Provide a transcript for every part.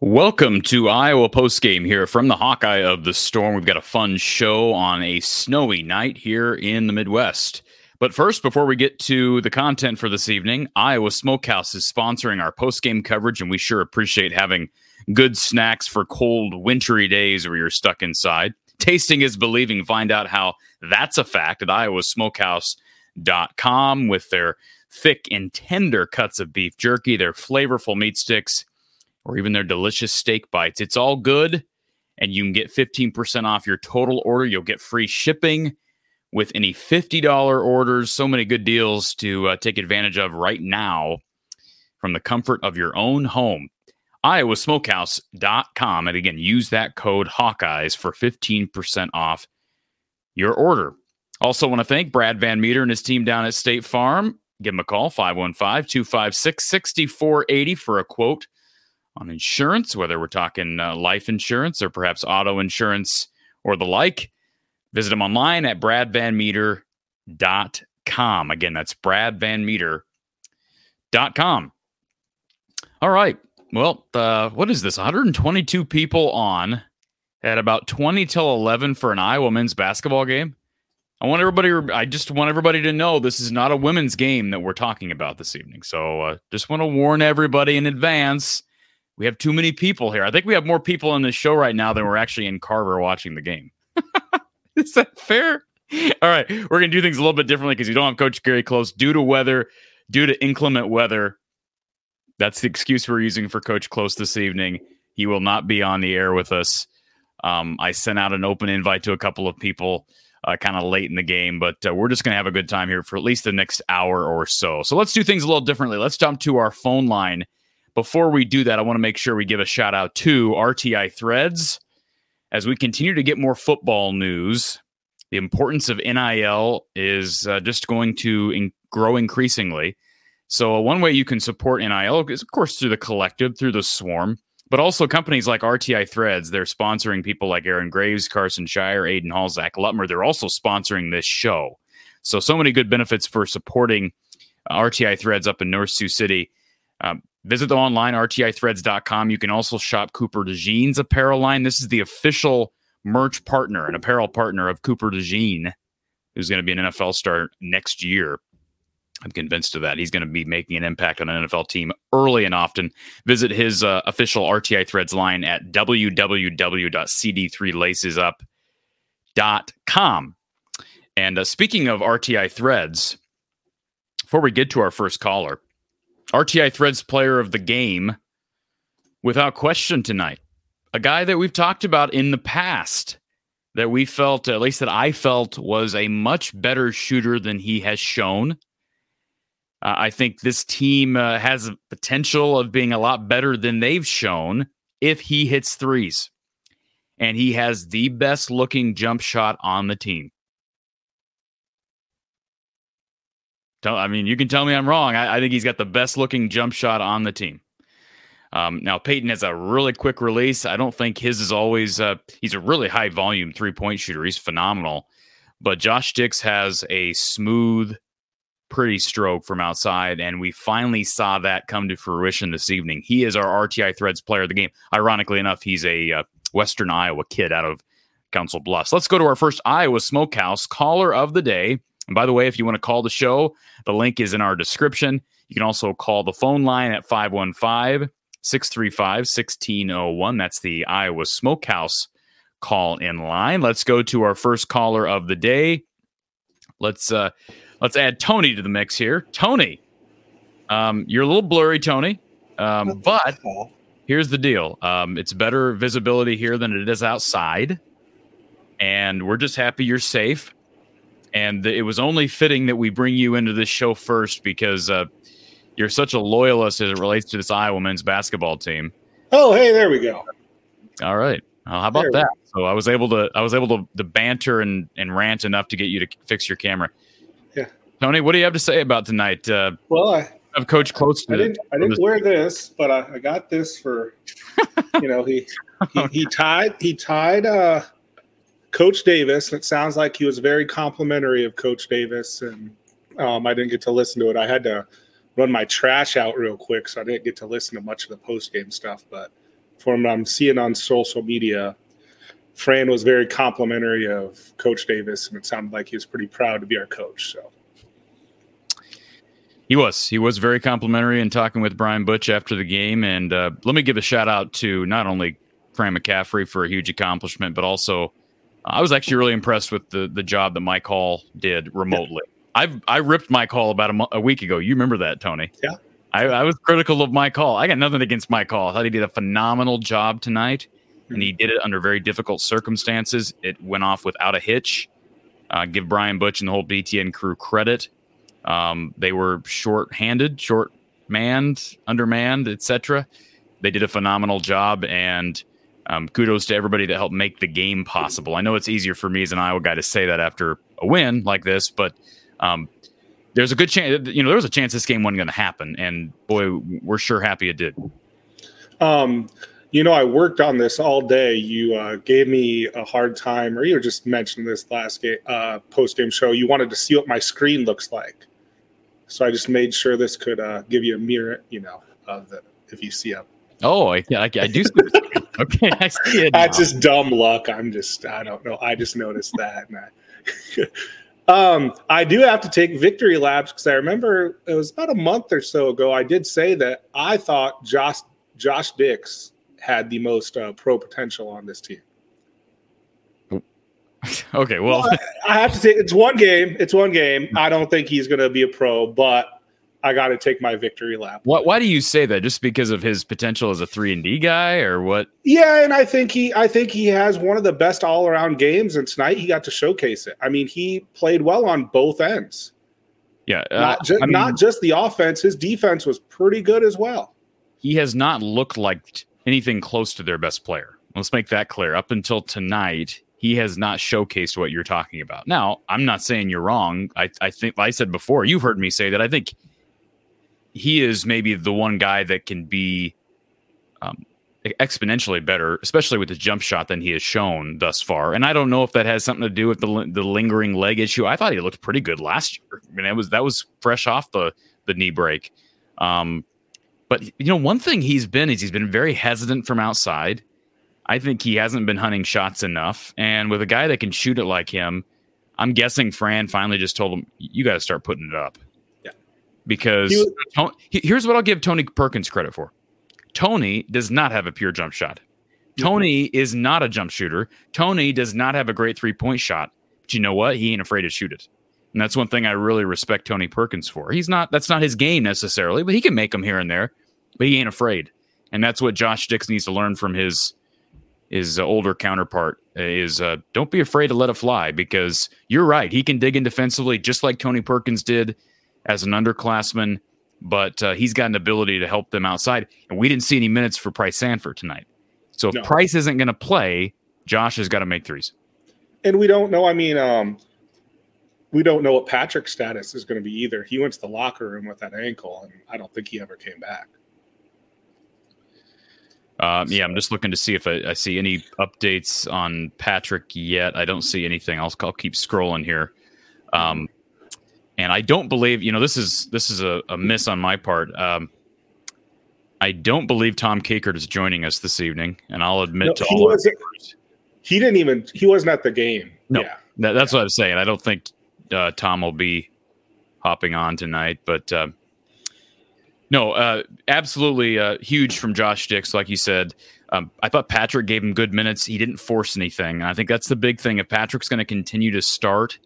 Welcome to Iowa Postgame here from the Hawkeye of the Storm. We've got a fun show on a snowy night here in the Midwest. But first, before we get to the content for this evening, Iowa Smokehouse is sponsoring our postgame coverage, and we sure appreciate having good snacks for cold, wintry days where you're stuck inside. Tasting is believing. Find out how that's a fact at iowasmokehouse.com with their thick and tender cuts of beef jerky, their flavorful meat sticks, or even their delicious steak bites. It's all good, and you can get 15% off your total order. You'll get free shipping with any $50 orders. So many good deals to uh, take advantage of right now from the comfort of your own home. IowaSmokehouse.com. And again, use that code Hawkeyes for 15% off your order. Also, want to thank Brad Van Meter and his team down at State Farm. Give him a call, 515 256 6480 for a quote on insurance, whether we're talking uh, life insurance or perhaps auto insurance or the like. Visit them online at bradvanmeter.com. Again, that's bradvanmeter.com. All right. Well, uh, what is this? 122 people on at about 20 till 11 for an Iowa men's basketball game. I want everybody. I just want everybody to know this is not a women's game that we're talking about this evening. So, uh, just want to warn everybody in advance we have too many people here. I think we have more people on this show right now than we're actually in Carver watching the game. Is that fair? All right, we're gonna do things a little bit differently because you don't have Coach Gary Close due to weather, due to inclement weather. That's the excuse we're using for Coach Close this evening. He will not be on the air with us. Um, I sent out an open invite to a couple of people uh, kind of late in the game, but uh, we're just going to have a good time here for at least the next hour or so. So let's do things a little differently. Let's jump to our phone line before we do that, I want to make sure we give a shout out to RTI Threads as we continue to get more football news. The importance of NIL is uh, just going to in- grow increasingly. So, uh, one way you can support NIL is, of course, through the collective, through the swarm, but also companies like RTI Threads. They're sponsoring people like Aaron Graves, Carson Shire, Aiden Hall, Zach Lutmer. They're also sponsoring this show. So, so many good benefits for supporting uh, RTI Threads up in North Sioux City. Um, Visit them online, rtithreads.com. You can also shop Cooper DeJean's apparel line. This is the official merch partner and apparel partner of Cooper DeJean, who's going to be an NFL star next year. I'm convinced of that. He's going to be making an impact on an NFL team early and often. Visit his uh, official RTI Threads line at www.cd3lacesup.com. And uh, speaking of RTI Threads, before we get to our first caller, RTI Threads player of the game without question tonight. A guy that we've talked about in the past that we felt, at least that I felt, was a much better shooter than he has shown. Uh, I think this team uh, has potential of being a lot better than they've shown if he hits threes. And he has the best looking jump shot on the team. I mean, you can tell me I'm wrong. I, I, think he's got the best looking jump shot on the team. Um, now Payton has a really quick release. I don't think his is always. Uh, he's a really high volume three point shooter. He's phenomenal. But Josh Dix has a smooth, pretty stroke from outside, and we finally saw that come to fruition this evening. He is our RTI Threads player of the game. Ironically enough, he's a uh, Western Iowa kid out of Council Bluffs. Let's go to our first Iowa Smokehouse caller of the day. And by the way, if you want to call the show, the link is in our description. You can also call the phone line at 515 635 1601. That's the Iowa Smokehouse call in line. Let's go to our first caller of the day. Let's uh let's add Tony to the mix here. Tony, um, you're a little blurry, Tony. Um, but here's the deal. Um, it's better visibility here than it is outside. And we're just happy you're safe and it was only fitting that we bring you into this show first because uh, you're such a loyalist as it relates to this Iowa men's basketball team. Oh, hey, there we go. All right. Well, how about there that? So I was able to I was able to, to banter and, and rant enough to get you to fix your camera. Yeah. Tony, what do you have to say about tonight? Uh, well, I have Coach close to I didn't, I didn't wear this, but I, I got this for you know he he, he tied he tied uh Coach Davis. It sounds like he was very complimentary of Coach Davis, and um, I didn't get to listen to it. I had to run my trash out real quick, so I didn't get to listen to much of the post game stuff. But from what I'm seeing on social media, Fran was very complimentary of Coach Davis, and it sounded like he was pretty proud to be our coach. So he was. He was very complimentary in talking with Brian Butch after the game. And uh, let me give a shout out to not only Fran McCaffery for a huge accomplishment, but also I was actually really impressed with the the job that Mike Hall did remotely. I've I ripped Mike Hall about a, mo- a week ago. You remember that, Tony? Yeah. I, I was critical of Mike Hall. I got nothing against Mike Hall. I thought he did a phenomenal job tonight, and he did it under very difficult circumstances. It went off without a hitch. Uh, give Brian Butch and the whole BTN crew credit. Um, they were short-handed, short-manned, undermanned, etc. They did a phenomenal job, and um, kudos to everybody that helped make the game possible. I know it's easier for me as an Iowa guy to say that after a win like this, but um, there's a good chance. You know, there was a chance this game wasn't going to happen, and boy, we're sure happy it did. Um, you know, I worked on this all day. You uh, gave me a hard time, or you just mentioned this last game, uh, post game show. You wanted to see what my screen looks like, so I just made sure this could uh, give you a mirror. You know, of the if you see a. Oh, I, I, I do okay, I see it. That's just dumb luck. I'm just, I don't know. I just noticed that. I, um, I do have to take victory laps because I remember it was about a month or so ago. I did say that I thought Josh Josh Dix had the most uh, pro potential on this team. okay, well, well I, I have to say it's one game. It's one game. I don't think he's going to be a pro, but I got to take my victory lap. What? Why do you say that? Just because of his potential as a three and D guy, or what? Yeah, and I think he, I think he has one of the best all around games, and tonight he got to showcase it. I mean, he played well on both ends. Yeah, uh, not, ju- I mean, not just the offense. His defense was pretty good as well. He has not looked like anything close to their best player. Let's make that clear. Up until tonight, he has not showcased what you're talking about. Now, I'm not saying you're wrong. I, I think I said before, you've heard me say that I think he is maybe the one guy that can be um, exponentially better, especially with his jump shot than he has shown thus far. And I don't know if that has something to do with the the lingering leg issue. I thought he looked pretty good last year. I mean, that was that was fresh off the the knee break. Um, but you know, one thing he's been is he's been very hesitant from outside. I think he hasn't been hunting shots enough. And with a guy that can shoot it like him, I'm guessing Fran finally just told him, "You got to start putting it up." Because He was- he- here's what I'll give Tony Perkins credit for. Tony does not have a pure jump shot. Tony is not a jump shooter. Tony does not have a great three point shot. But you know what? He ain't afraid to shoot it. And that's one thing I really respect Tony Perkins for. He's not that's not his game necessarily, but he can make them here and there. But he ain't afraid. And that's what Josh Dix needs to learn from his his older counterpart is uh, don't be afraid to let it fly because you're right. He can dig in defensively just like Tony Perkins did as an underclassman, but uh, he's got an ability to help them outside. And we didn't see any minutes for Pryce Sandfort tonight. So if No. Pryce isn't going to play, Josh has got to make threes. and we don't know. I mean, um, we don't know what Patrick's status is going to be either. He went to the locker room with that ankle, and I don't think he ever came back. Um, yeah, I'm just looking to see if I, I see any updates on Patrick yet. I don't see anything. I'll, I'll keep scrolling here. Um, and I don't believe you know this is this is a, a miss on my part. Um, I don't believe Tom Kakert is joining us this evening, and I'll admit No, to he all He didn't even. He wasn't at the game. No. Yeah. That, that's what I'm saying. I don't think uh, Tom will be hopping on tonight, but uh, no, uh, absolutely uh, huge from Josh Dix, like you said. Um, I thought Patrick gave him good minutes. He didn't force anything. And I think that's the big thing. If Patrick's going to continue to start,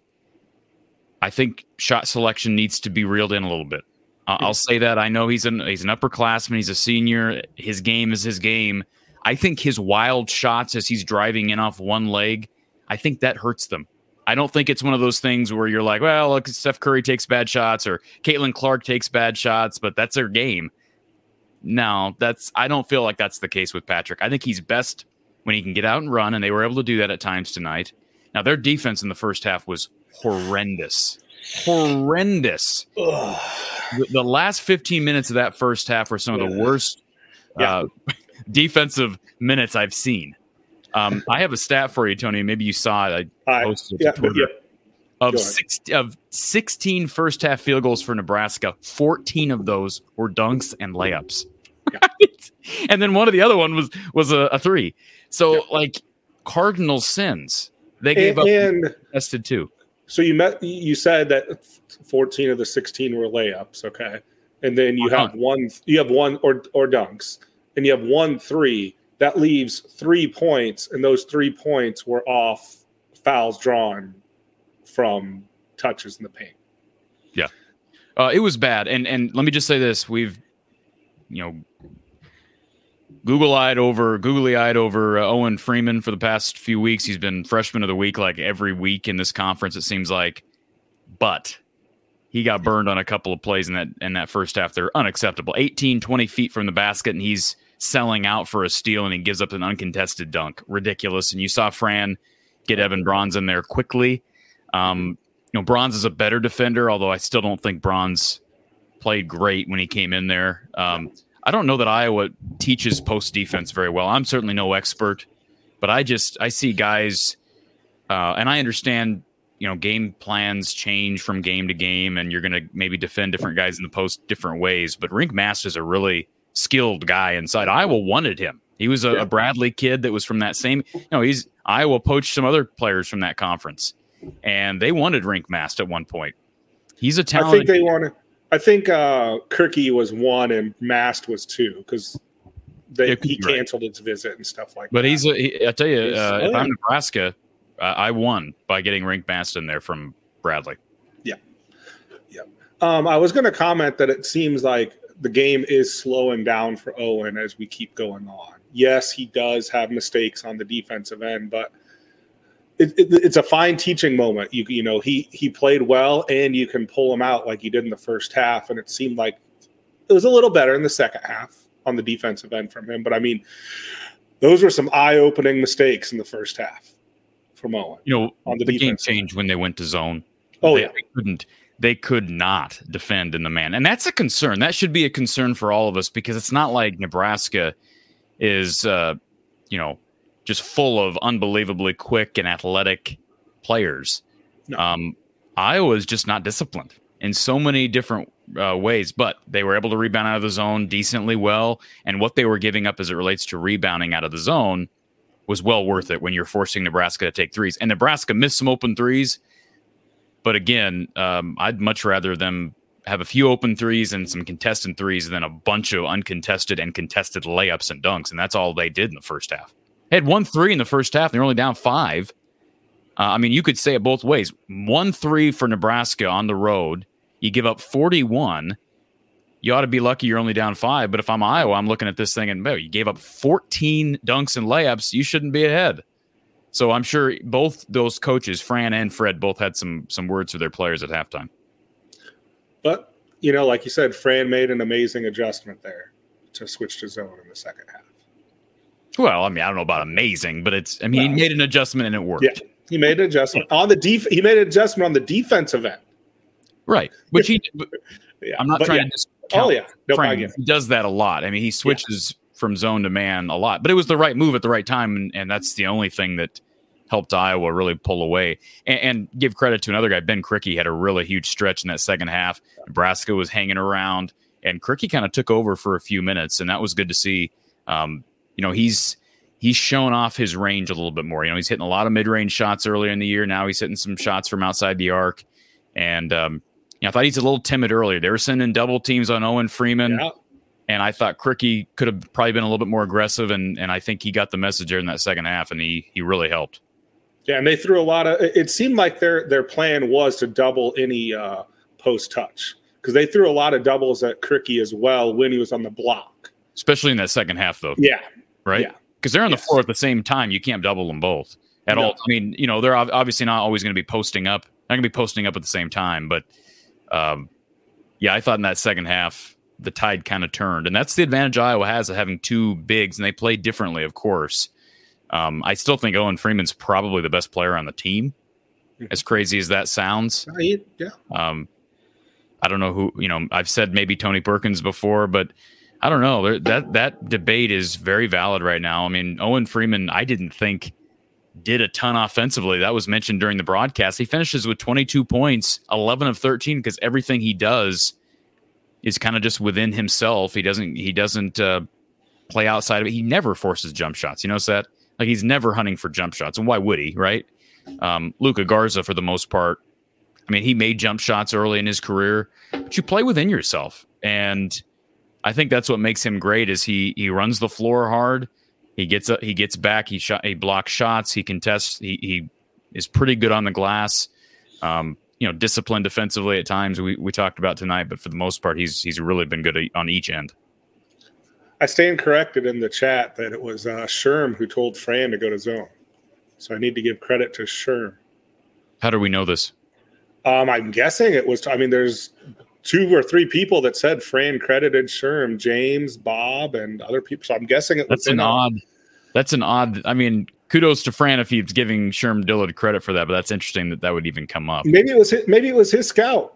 I think shot selection needs to be reeled in a little bit. I'll say that. I know he's an he's an upperclassman. He's a senior. His game is his game. I think his wild shots as he's driving in off one leg, I think that hurts them. I don't think it's one of those things where you're like, well, look, Steph Curry takes bad shots or Caitlin Clark takes bad shots, but that's their game. No, that's I don't feel like that's the case with Patrick. I think he's best when he can get out and run, and they were able to do that at times tonight. Now their defense in the first half was horrendous, horrendous. Ugh. The, last 15 minutes of that first half were some of the worst Yeah. uh, defensive minutes I've seen. Um, I have a stat for you, Tony. Maybe you saw it. I posted it yeah, to Twitter. yeah. of six, of 16 first half field goals for Nebraska, 14 of those were dunks and layups. and then one of the other one was was a, a three. So like cardinal sins. They gave and, up tested too. So you met you said that 14 of the 16 were layups, okay? And then you have one you have one or or dunks and you have one three. That leaves 3 points and those 3 points were off fouls drawn from touches in the paint. Yeah. Uh, it was bad. And and let me just say this, we've you know Google eyed over, googly eyed over uh, Owen Freeman for the past few weeks. He's been freshman of the week like every week in this conference. It seems like, but he got burned on a couple of plays in that in that first half. They're unacceptable. 18, 20 feet from the basket, and he's selling out for a steal, and he gives up an uncontested dunk. Ridiculous. And you saw Fran get Even Brauns in there quickly. Um, you know, Brauns is a better defender, although I still don't think Brauns played great when he came in there. Um, I don't know that Iowa teaches post defense very well. I'm certainly no expert, but I just I see guys, uh, and I understand you know game plans change from game to game, and you're going to maybe defend different guys in the post different ways. But Rienk Mast is a really skilled guy inside. Iowa wanted him. He was a, a Bradley kid that was from that same. You know, he's Iowa poached some other players from that conference, and they wanted Rienk Mast at one point. He's a talent. I think they wanted. I think uh, Krikke was one and Mast was two because they, he canceled right. his visit and stuff like but that. But he's, a, he, I tell you, uh, if I'm Nebraska, uh, I won by getting Rienk Mast in there from Bradley. Yeah. Yeah. Um, I was going to comment that it seems like the game is slowing down for Owen as we keep going on. Yes, he does have mistakes on the defensive end, but it, it, it's a fine teaching moment. You you know he he played well, and you can pull him out like he did in the first half, and it seemed like it was a little better in the second half on the defensive end from him. But I mean, those were some eye opening mistakes in the first half from Owen. You know, on the, the game changed when they went to zone. Oh they, yeah, they couldn't. They could not defend in the man, and that's a concern. That should be a concern for all of us because it's not like Nebraska is, uh, you know, just full of unbelievably quick and athletic players. No. Um, Iowa is just not disciplined in so many different uh, ways, but they were able to rebound out of the zone decently well. And what they were giving up as it relates to rebounding out of the zone was well worth it when you're forcing Nebraska to take threes. And Nebraska missed some open threes. But again, um, I'd much rather them have a few open threes and some contested threes than a bunch of uncontested and contested layups and dunks. And that's all they did in the first half. Had one three in the first half. They're only down five. Uh, I mean, you could say it both ways. One three for Nebraska on the road. You give up 41. You ought to be lucky you're only down five. But if I'm Iowa, I'm looking at this thing and, oh, you gave up 14 dunks and layups. You shouldn't be ahead. So I'm sure both those coaches, Fran and Fred, both had some some words for their players at halftime. But you know, like you said, Fran made an amazing adjustment there to switch to zone in the second half. Well, I mean, I don't know about amazing, but it's. I mean, he made an adjustment and it worked. Yeah, he made an adjustment on the def. He made an adjustment on the defensive end. Right, which he. yeah, I'm not trying yeah. to just. Oh yeah, no, Frank, He does that a lot. I mean, he switches yeah. from zone to man a lot, but it was the right move at the right time, and, and that's the only thing that helped Iowa really pull away. And, and, give credit to another guy, Ben Krikke had a really huge stretch in that second half. Nebraska was hanging around, and Krikke kind of took over for a few minutes, and that was good to see. Um, you know, he's he's shown off his range a little bit more. You know, he's hitting a lot of mid-range shots earlier in the year. Now he's hitting some shots from outside the arc, and um, you know, I thought he's a little timid earlier. They were sending double teams on Owen Freeman. Yeah. And I thought Krikke could have probably been a little bit more aggressive, and, and I think he got the message there in that second half, and he he really helped. Yeah, and they threw a lot of. It seemed like their their plan was to double any uh, post touch because they threw a lot of doubles at Krikke as well when he was on the block, especially in that second half, though. Yeah, right. Yeah, because they're on yes. the floor at the same time. You can't double them both at no. all. I mean, you know, they're obviously not always going to be posting up. Not going to be posting up at the same time, but um, yeah, I thought in that second half the tide kind of turned, and that's the advantage Iowa has of having two bigs, and they play differently, of course. Um, I still think Owen Freeman's probably the best player on the team. As crazy as that sounds, yeah. Um, I don't know who you know. I've said maybe Tony Perkins before, but I don't know. That that debate is very valid right now. I mean, Owen Freeman, I didn't think did a ton offensively. That was mentioned during the broadcast. He finishes with 22 points, 11 of 13, because everything he does is kind of just within himself. He doesn't he doesn't uh, play outside of it. He never forces jump shots. You notice that? Like he's never hunting for jump shots, and why would he? Right? Um, Luka Garza, for the most part, I mean, he made jump shots early in his career, but you play within yourself, and I think that's what makes him great. Is he he runs the floor hard. He gets up, he gets back. He shot. He blocks shots. He contests. He he is pretty good on the glass. Um, you know, disciplined defensively at times. We we talked about tonight, but for the most part, he's he's really been good on each end. I stand corrected in the chat that it was uh, Sherm who told Fran to go to zone. So I need to give credit to Sherm. How do we know this? Um, I'm guessing it was. I mean, there's two or three people that said Fran credited Sherm, James, Bob, and other people. So I'm guessing it was. That's an odd. That's an odd. I mean, kudos to Fran if he's giving Sherm Dillard credit for that, but that's interesting that that would even come up. Maybe it was. His, maybe it was his scout.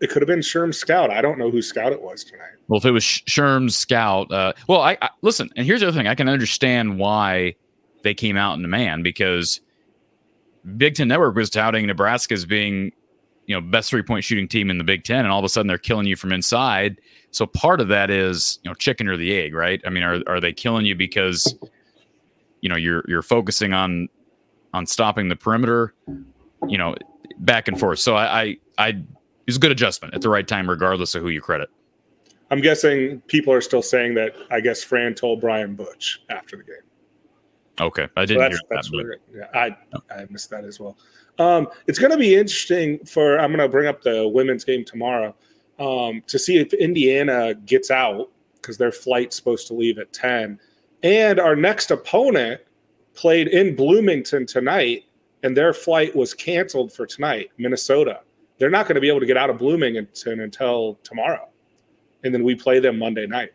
It could have been Sherm's scout. I don't know whose scout it was tonight. Well, if it was Sherm's scout, uh, well, I, I listen. And here's the other thing: I can understand why they came out in man because Big Ten Network was touting Nebraska as being, you know, best three point shooting team in the Big Ten, and all of a sudden they're killing you from inside. So part of that is, you know, chicken or the egg, right? I mean, are are they killing you because, you know, you're you're focusing on on stopping the perimeter, you know, back and forth. So I I, I it was a good adjustment at the right time, regardless of who you credit. I'm guessing people are still saying that. I guess Fran told Brian Butch after the game. Okay, I didn't so hear that. Weird. Yeah, I I missed that as well. Um, it's going to be interesting for. I'm going to bring up the women's game tomorrow um, to see if Indiana gets out because their flight's supposed to leave at ten, and our next opponent played in Bloomington tonight, and their flight was canceled for tonight. Minnesota. They're not going to be able to get out of Bloomington until tomorrow, and then we play them Monday night.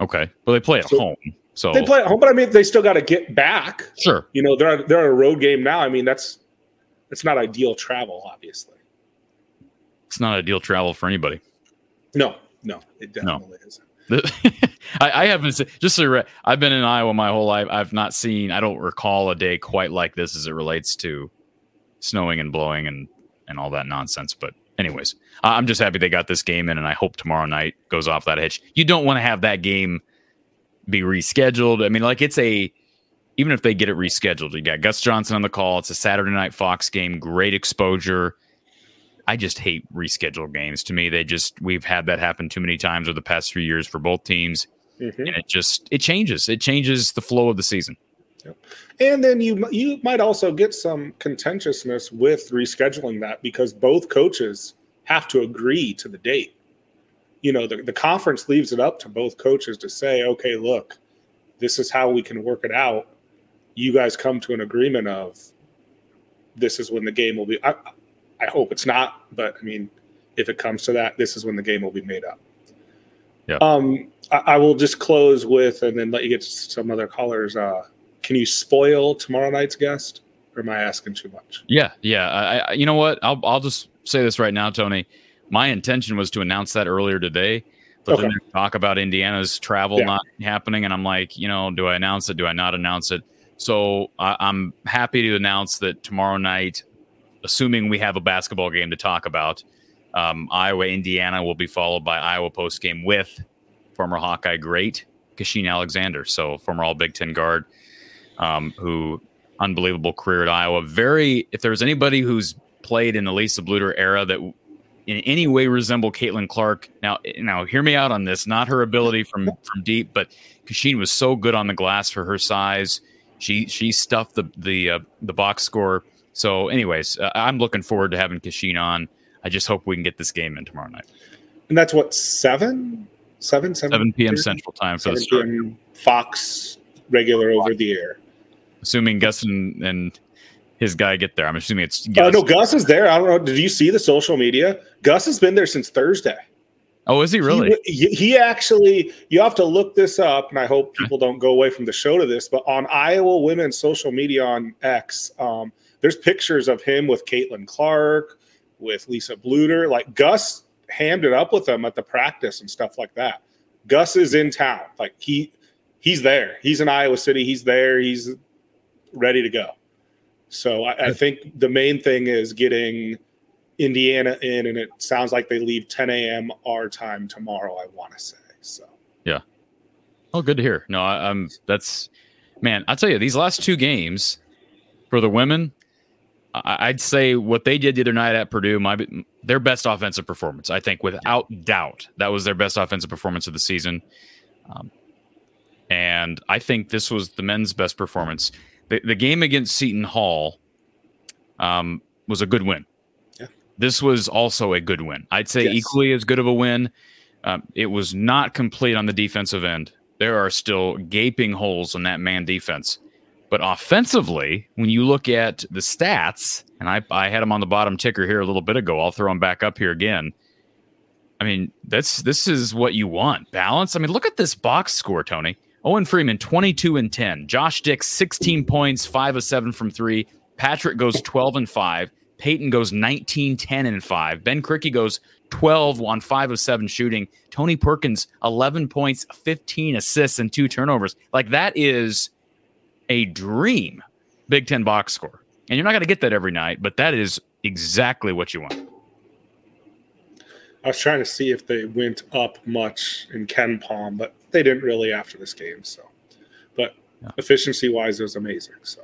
Okay, but they play at so home, so they play at home. But I mean, they still got to get back. Sure, you know they're they're a road game now. I mean, that's it's not ideal travel, obviously. It's not ideal travel for anybody. No, no, it definitely no. isn't. I, I, haven't just so I've been in Iowa my whole life. I've not seen. I don't recall a day quite like this as it relates to snowing and blowing and and all that nonsense. But anyways, I'm just happy they got this game in, and I hope tomorrow night goes off that hitch. You don't want to have that game be rescheduled. I mean, like it's a even if they get it rescheduled, you got Gus Johnson on the call. It's a Saturday night Fox game, great exposure. I just hate rescheduled games. To me, they just we've had that happen too many times over the past three years for both teams, mm-hmm. and it just it changes. It changes the flow of the season. Yep. And then you you might also get some contentiousness with rescheduling that because both coaches have to agree to the date. You know, the, the conference leaves it up to both coaches to say, okay, look, this is how we can work it out. You guys come to an agreement of this is when the game will be. I, I hope it's not, but I mean, if it comes to that, this is when the game will be made up. Yeah. Um, I, I will just close with, and then let you get to some other callers. Uh, can you spoil tomorrow night's guest, or am I asking too much? Yeah, yeah. I, I you know what? I'll I'll just say this right now, Tony. My intention was to announce that earlier today, but okay. then talk about Indiana's travel yeah. not happening, and I'm like, you know, do I announce it? Do I not announce it? So I, I'm happy to announce that tomorrow night, assuming we have a basketball game to talk about, um, Iowa Indiana will be followed by Iowa post game with former Hawkeye great Kachine Alexander, so former All Big Ten guard um, who unbelievable career at Iowa. Very, if there's anybody who's played in the Lisa Bluder era that in any way resemble Caitlin Clark. Now, now hear me out on this. Not her ability from from deep, but Kachine was so good on the glass for her size. She she stuffed the the uh, the box score. So, anyways, uh, I'm looking forward to having Kachine on. I just hope we can get this game in tomorrow night. And that's what seven, seven, seven, 7 p.m. Central Time for the start. Fox regular over the air assuming Gus and, and his guy get there. I'm assuming it's Gus. Uh, no, Gus is there. I don't know. Did you see the social media? Gus has been there since Thursday. Oh, is he really? He, he, actually, you have to look this up, and I hope people don't go away from the show to this. But on Iowa women's social media on X, um, there's pictures of him with Caitlin Clark, with Lisa Bluder. Like Gus hammed it up with them at the practice and stuff like that. Gus is in town. Like he, he's there. He's in Iowa City. He's there. He's ready to go. So I, I think the main thing is getting Indiana in, and it sounds like they leave 10 a.m. our time tomorrow. I want to say so. Yeah. Oh, good to hear. No, I, I'm. That's man. I tell you, these last two games for the women, I, I'd say what they did the other night at Purdue, my their best offensive performance. I think without doubt that was their best offensive performance of the season. Um, and I think this was the men's best performance. The, the game against Seton Hall um, was a good win. Yeah. This was also a good win. I'd say Yes. equally as good of a win. Um, it was not complete on the defensive end. There are still gaping holes in that man defense. But offensively, when you look at the stats, and I, I had them on the bottom ticker here a little bit ago, I'll throw them back up here again. I mean, that's this is what you want. Balance. I mean, look at this box score, Tony. Owen Freeman, 22 and 10. Josh Dix, 16 points, 5 of 7 from 3. Patrick goes 12 and 5. Payton goes 19, 10 and 5. Ben Krikke goes 12 on 5 of 7 shooting. Tony Perkins, 11 points, 15 assists, and 2 turnovers. Like that is a dream Big Ten box score. And you're not going to get that every night, but that is exactly what you want. I was trying to see if they went up much in KenPom, but they didn't really after this game. So, but Yeah. efficiency wise, it was amazing. So,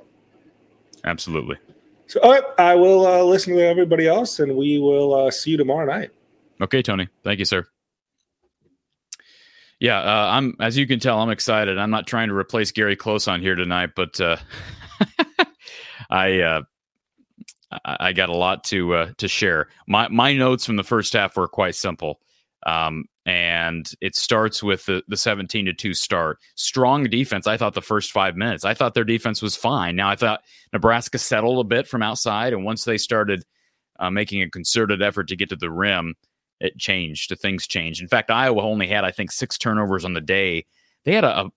Absolutely. so all right, I will uh, listen to everybody else, and we will uh, see you tomorrow night. Okay, Tony. Thank you, sir. Yeah, uh, I'm as you can tell, I'm excited. I'm not trying to replace Gary Close on here tonight, but uh, I uh, I got a lot to uh, to share. My my notes from the first half were quite simple, um, and it starts with the the 17 to two start. Strong defense. I thought the first five minutes. I thought their defense was fine. Now I thought Nebraska settled a bit from outside, and once they started uh, making a concerted effort to get to the rim, it changed. Things changed. In fact, Iowa only had I think six turnovers on the day. They had a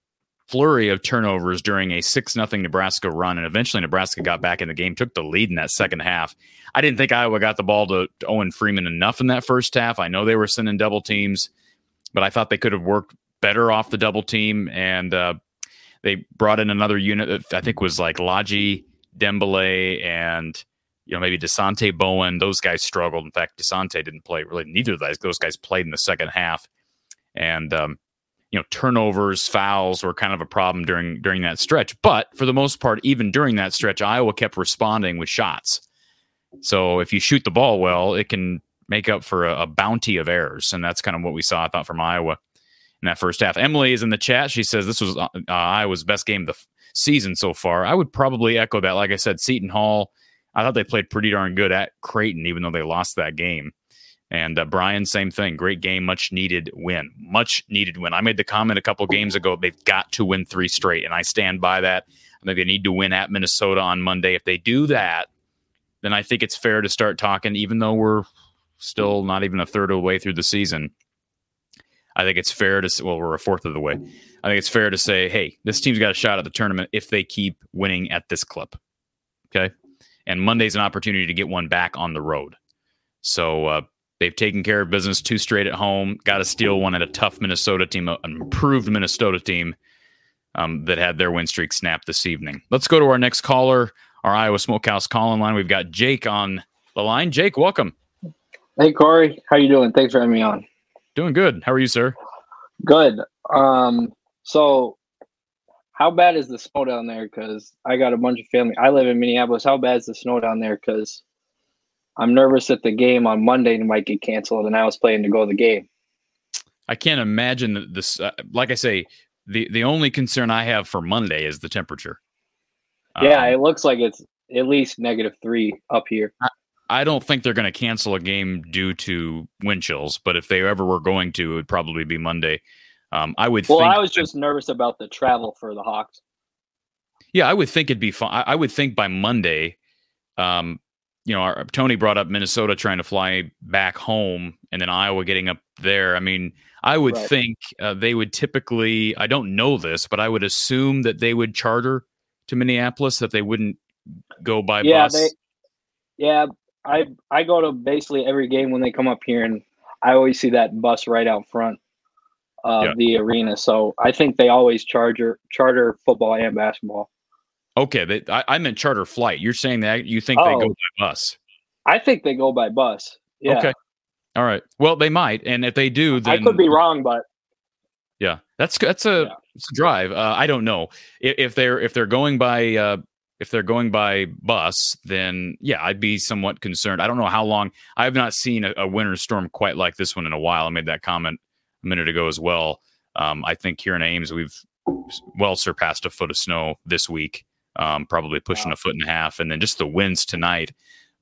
flurry of turnovers during a six nothing Nebraska run, and eventually Nebraska got back in the game, took the lead in that second half. I didn't think Iowa got the ball to, to Owen Freeman enough in that first half. I know they were sending double teams, but I thought they could have worked better off the double team, and uh, they brought in another unit that I think was like Ladji Dembele and you know maybe Dasonte Bowen. Those guys struggled. In fact, Dasonte didn't play really. Neither of those those guys played in the second half, and um, you know turnovers, fouls were kind of a problem during during that stretch. But for the most part, even during that stretch, Iowa kept responding with shots. So if you shoot the ball well, it can make up for a, a bounty of errors, and that's kind of what we saw. I thought from Iowa in that first half. Emily is in the chat. She says this was uh, Iowa's best game of the f- season so far. I would probably echo that. Like I said, Seton Hall. I thought they played pretty darn good at Creighton, even though they lost that game. And uh, Brian, same thing. Great game, much needed win. Much needed win. I made the comment a couple games ago. They've got to win three straight, and I stand by that. I think they need to win at Minnesota on Monday. If they do that, then I think it's fair to start talking, even though we're still not even a third of the way through the season. I think it's fair to say, well, we're a fourth of the way. I think it's fair to say, hey, this team's got a shot at the tournament if they keep winning at this clip. Okay. And Monday's an opportunity to get one back on the road. So uh, they've taken care of business two straight at home, got to steal one at a tough Minnesota team, an improved Minnesota team um, that had their win streak snapped this evening. Let's go to our next caller, our Iowa Smokehouse call in line. We've got Jake on the line. Jake, welcome. Hey Corey, how you doing? Thanks for having me on. Doing good. How are you, sir? Good. Um, so how bad is the snow down there? Because I got a bunch of family. I live in Minneapolis. How bad is the snow down there? Because I'm nervous that the game on Monday might get canceled, and I was planning to go to the game. I can't imagine that this. Uh, like I say, the the only concern I have for Monday is the temperature. yeah, Um, it looks like it's at least negative three up here. I don't think they're going to cancel a game due to wind chills, but if they ever were going to, it would probably be Monday. Um, I would Well, think. I was just nervous about the travel for the Hawks. Yeah, I would think it'd be fine. I, I would think by Monday, um, you know, our, Tony brought up Minnesota trying to fly back home, and then Iowa getting up there. I mean, I would Right. think uh, they would typically. I don't know this, but I would assume that they would charter to Minneapolis. That they wouldn't go by yeah, bus. they. Yeah, I I go to basically every game when they come up here, and I always see that bus right out front of Yeah. the arena. So I think they always charter charter football and basketball. Okay, they, I, I meant charter flight. You're saying that you think they Oh. go by bus? I think they go by bus. Yeah. Okay. All right. Well, they might, and if they do, then I could be wrong, but Yeah, that's that's a, Yeah. it's a drive. Uh, I don't know if, if they're if they're going by uh, if they're going by bus, then yeah, I'd be somewhat concerned. I don't know how long. I have not seen a, a winter storm quite like this one in a while. I made that comment a minute ago as well. Um, I think here in Ames we've well surpassed a foot of snow this week, um, probably pushing Wow. a foot and a half, and then just the winds tonight.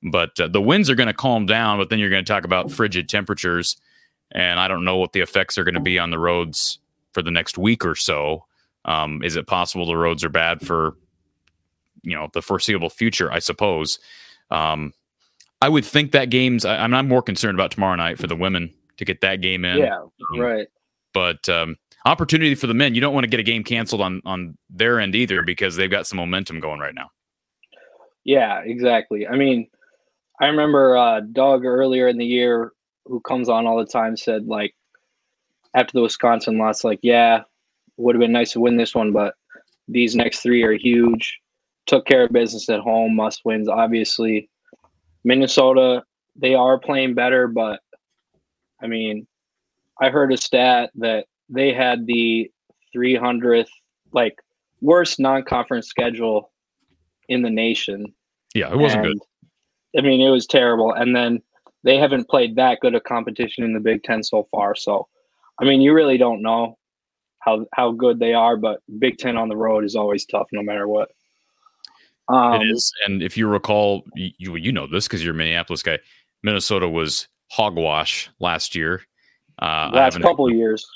But uh, the winds are going to calm down, but then you're going to talk about frigid temperatures, and I don't know what the effects are going to be on the roads for the next week or so. Um, is it possible the roads are bad for you know the foreseeable future? I suppose. Um, I would think that games. I, I'm not more concerned about tomorrow night for the women to get that game in. yeah, Um, right. But um, opportunity for the men. You don't want to get a game canceled on on their end either because they've got some momentum going right now. Yeah, exactly. I mean, I remember uh, Doug earlier in the year, who comes on all the time, said like after the Wisconsin loss, like, yeah, would have been nice to win this one, but these next three are huge. Took care of business at home, must wins, obviously. Minnesota, they are playing better, but I mean, I heard a stat that they had the 300th, like, worst non conference schedule in the nation. Yeah, it wasn't good. I mean, it was terrible. And then they haven't played that good a competition in the Big Ten so far. So, I mean, you really don't know how how good they are, but Big Ten on the road is always tough, no matter what. Um, it is, and if you recall, you you, know this because you're a Minneapolis guy. Minnesota was hogwash last year. Uh, Last couple years,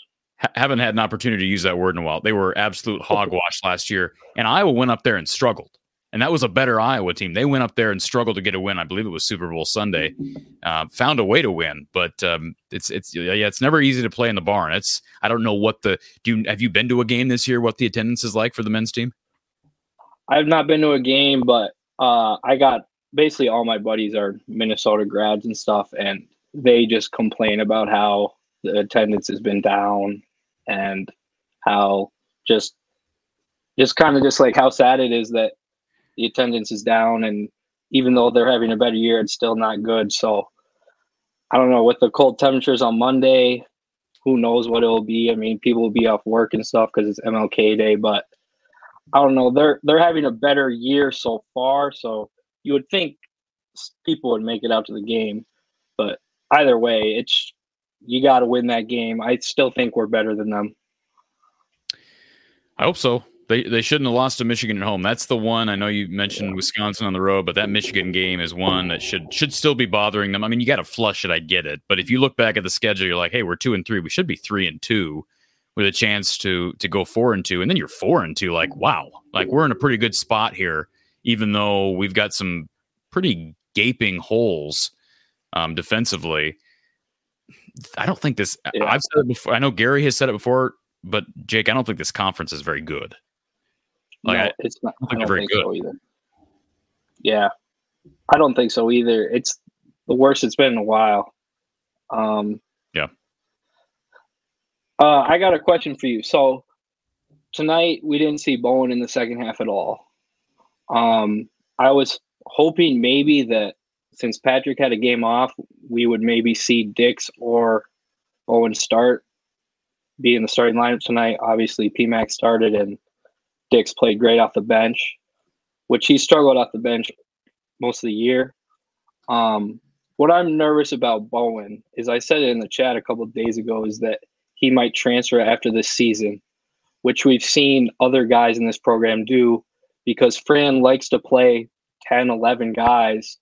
ha- haven't had an opportunity to use that word in a while. They were absolute hogwash last year, and Iowa went up there and struggled. And that was a better Iowa team. They went up there and struggled to get a win. I believe it was Super Bowl Sunday. Uh, found a way to win, but um, it's it's yeah, it's never easy to play in the barn. It's I don't know what the do. You, have you been to a game this year? What the attendance is like for the men's team? I've not been to a game, but uh, I got basically all my buddies are Minnesota grads and stuff, and they just complain about how the attendance has been down and how just just kind of just like how sad it is that the attendance is down and even though they're having a better year it's still not good. So i don't know with the cold temperatures on monday. Who knows what it'll be? I mean people will be off work and stuff because it's mlk day but i don't know. They're they're having a better year so far so you would think people would make it out to the game. But either way it's you got to win that game i still think we're better than them I hope so. They they shouldn't have lost to Michigan at home. That's the one. I know you mentioned Wisconsin on the road, but that Michigan game is one that should should still be bothering them. I mean, you got to flush it. I get it, but if you look back at the schedule, you're like, hey, we're two and three. We should be three and two with a chance to to go four and two, and then you're four and two. Like, wow, like we're in a pretty good spot here, even though we've got some pretty gaping holes um, defensively. I don't think this. Yeah. I've said it before. I know Gary has said it before, but Jake, I don't think this conference is very good. Like, no, I- it's not. don't I don't very think good. so either. Yeah, I don't think so either. It's the worst it's been in a while. Um, Yeah. Uh, I got a question for you. So tonight we didn't see Bowen in the second half at all. Um, I was hoping maybe that since Patrick had a game off, we would maybe see Dix or Owen start, be in the starting lineup tonight. Obviously, PMAC started and Dix played great off the bench, which he struggled off the bench most of the year. Um, what I'm nervous about Bowen is I said it in the chat a couple of days ago is that he might transfer after this season, which we've seen other guys in this program do because Fran likes to play 10, 11 guys,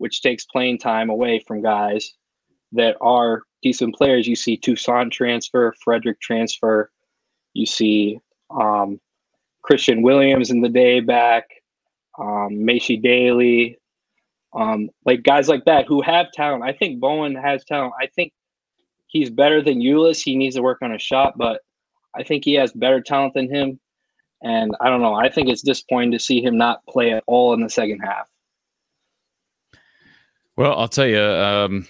which takes playing time away from guys that are decent players. You see Toussaint transfer, Fredrick transfer, you see um, Christian Williams in the day back, um, Macy Daly, um, like guys like that who have talent. I think Bowen has talent. I think he's better than Eulis. He needs to work on his shot, but I think he has better talent than him. And I don't know. I think it's disappointing to see him not play at all in the second half. Well, I'll tell you, um,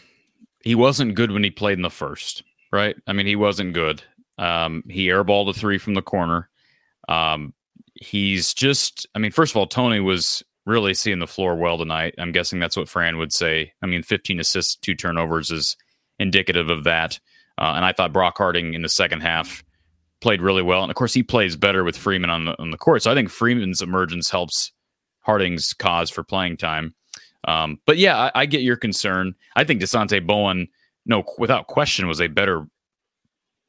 he wasn't good when he played in the first, right? I mean, he wasn't good. Um, he airballed a three from the corner. Um, he's just, I mean, first of all, Tony was really seeing the floor well tonight. I'm guessing that's what Fran would say. I mean, 15 assists, two turnovers is indicative of that. Uh, and I thought Brock Harding in the second half played really well. And of course, he plays better with Freeman on the on the court. So I think Freeman's emergence helps Harding's cause for playing time. Um, but yeah, I, I, get your concern. I think Dasonte Bowen, no, without question, was a better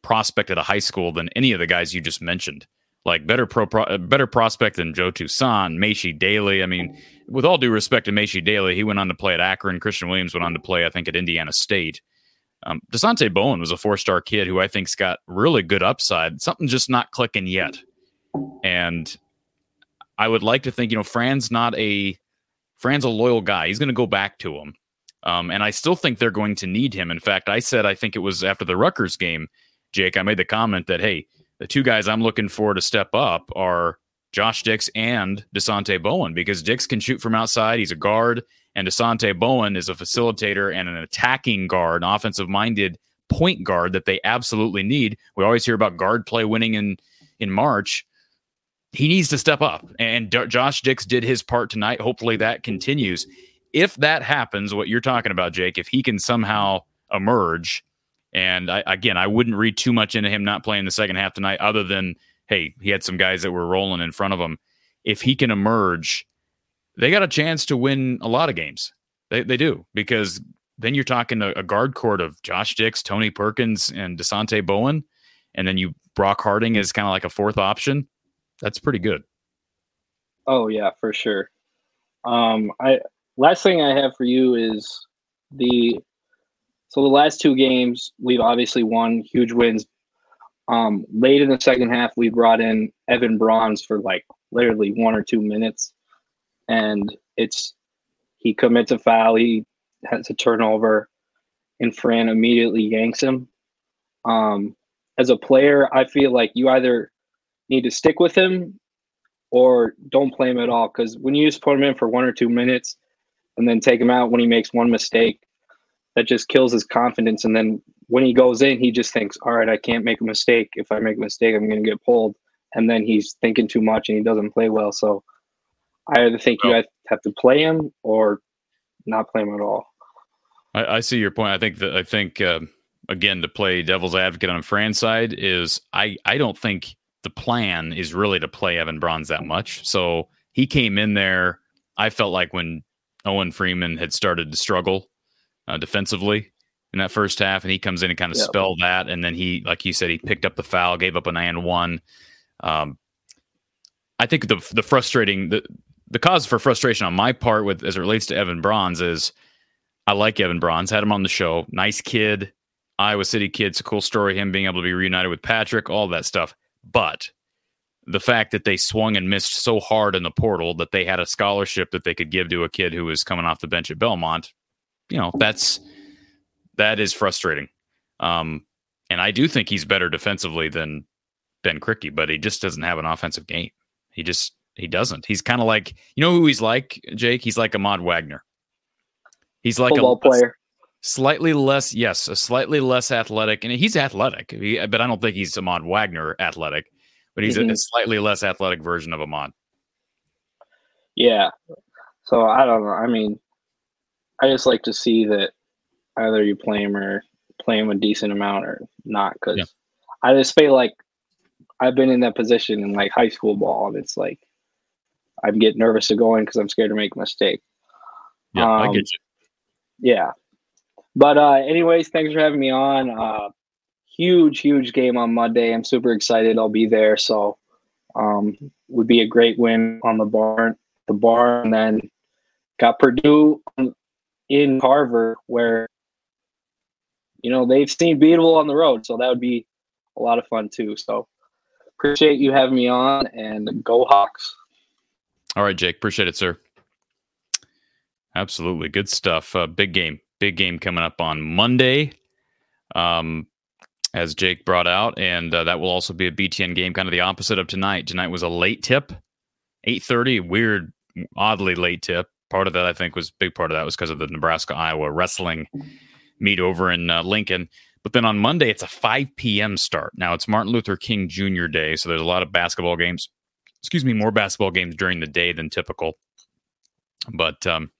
prospect at a high school than any of the guys you just mentioned. Like better pro, pro better prospect than Joe Toussaint, Macy Daly. I mean, with all due respect to Macy Daly, he went on to play at Akron. Christian Williams went on to play, I think, at Indiana State. Um, Dasonte Bowen was a four star kid who I think's got really good upside. Something just not clicking yet. And I would like to think, you know, Fran's not a Fran's a loyal guy. He's going to go back to him. Um, and I still think they're going to need him. In fact, I said I think it was after the Rutgers game, Jake. I made the comment that hey, the two guys I'm looking for to step up are Josh Dix and Dasonte Bowen because Dix can shoot from outside. He's a guard. And Dasonte Bowen is a facilitator and an attacking guard, an offensive minded point guard that they absolutely need. We always hear about guard play winning in in March. He needs to step up, and D- Josh Dix did his part tonight. Hopefully, that continues. If that happens, what you're talking about, Jake, if he can somehow emerge, and I, again, I wouldn't read too much into him not playing the second half tonight, other than hey, he had some guys that were rolling in front of him. If he can emerge they got a chance to win a lot of games. They, they do because then you're talking a, a guard court of Josh Dix, Tony Perkins, and Dasonte Bowen, and then you Brock Harding is kind of like a fourth option. That's pretty good. Oh yeah, for sure. Um, I last thing I have for you is the so the last two games we've obviously won huge wins. Um, late in the second half, we brought in Even Brauns for like literally one or two minutes and it's he commits a foul, he has a turnover, and Fran immediately yanks him. Um, as a player, I feel like you either need to stick with him or don't play him at all. Because when you just put him in for one or two minutes and then take him out when he makes one mistake, that just kills his confidence. And then when he goes in, he just thinks, all right, I can't make a mistake. If I make a mistake, I'm going to get pulled. And then he's thinking too much and he doesn't play well. So I either think you have to play him or not play him at all. I, I see your point. I think that I think uh, again to play devil's advocate on Fran's side is I I don't think the plan is really to play Even Brauns that much. So he came in there. I felt like when Owen Freeman had started to struggle uh, defensively in that first half, and he comes in and kind of yep. spell that, and then he, like you said, he picked up the foul, gave up an and one. Um, I think the the frustrating the the cause for frustration on my part with as it relates to Even Brauns is I like Even Brauns, had him on the show, nice kid, Iowa City kid. It's a cool story, him being able to be reunited with Patrick, all that stuff. But the fact that they swung and missed so hard in the portal that they had a scholarship that they could give to a kid who was coming off the bench at Belmont, you know, that's that is frustrating. Um, and I do think he's better defensively than Ben Krikke, but he just doesn't have an offensive game. He just he doesn't. He's kind of like you know who he's like, Jake. He's like Ahmad Wagner. He's like Football a player, slightly less, yes, a slightly less athletic, and he's athletic. He, but I don't think he's Ahmad Wagner athletic. But he's mm-hmm. a, a slightly less athletic version of Ahmad. Yeah. So I don't know. I mean, I just like to see that either you play him or play him a decent amount or not, because yeah. I just feel like I've been in that position in like high school ball, and it's like I'm getting nervous to go in because I'm scared to make a mistake. Yeah, um, I get you. Yeah. But uh anyways, thanks for having me on. Uh huge, huge game on Monday. I'm super excited. I'll be there. So um would be a great win on the barn the barn and then got Purdue in Carver where you know they've seen beatable on the road. So that would be a lot of fun too. So appreciate you having me on and go Hawks. All right, Jake. Appreciate it, sir. Absolutely. Good stuff. Uh, big game. Big game coming up on Monday. Um, as Jake brought out, and uh, that will also be a BTN game, kind of the opposite of tonight. Tonight was a late tip, eight thirty. Weird, oddly late tip. Part of that, I think, was big part of that was because of the Nebraska Iowa wrestling meet over in uh, Lincoln. But then on Monday, it's a 5 p.m. start. Now it's Martin Luther King Jr. Day, so there's a lot of basketball games excuse me, more basketball games during the day than typical. But um,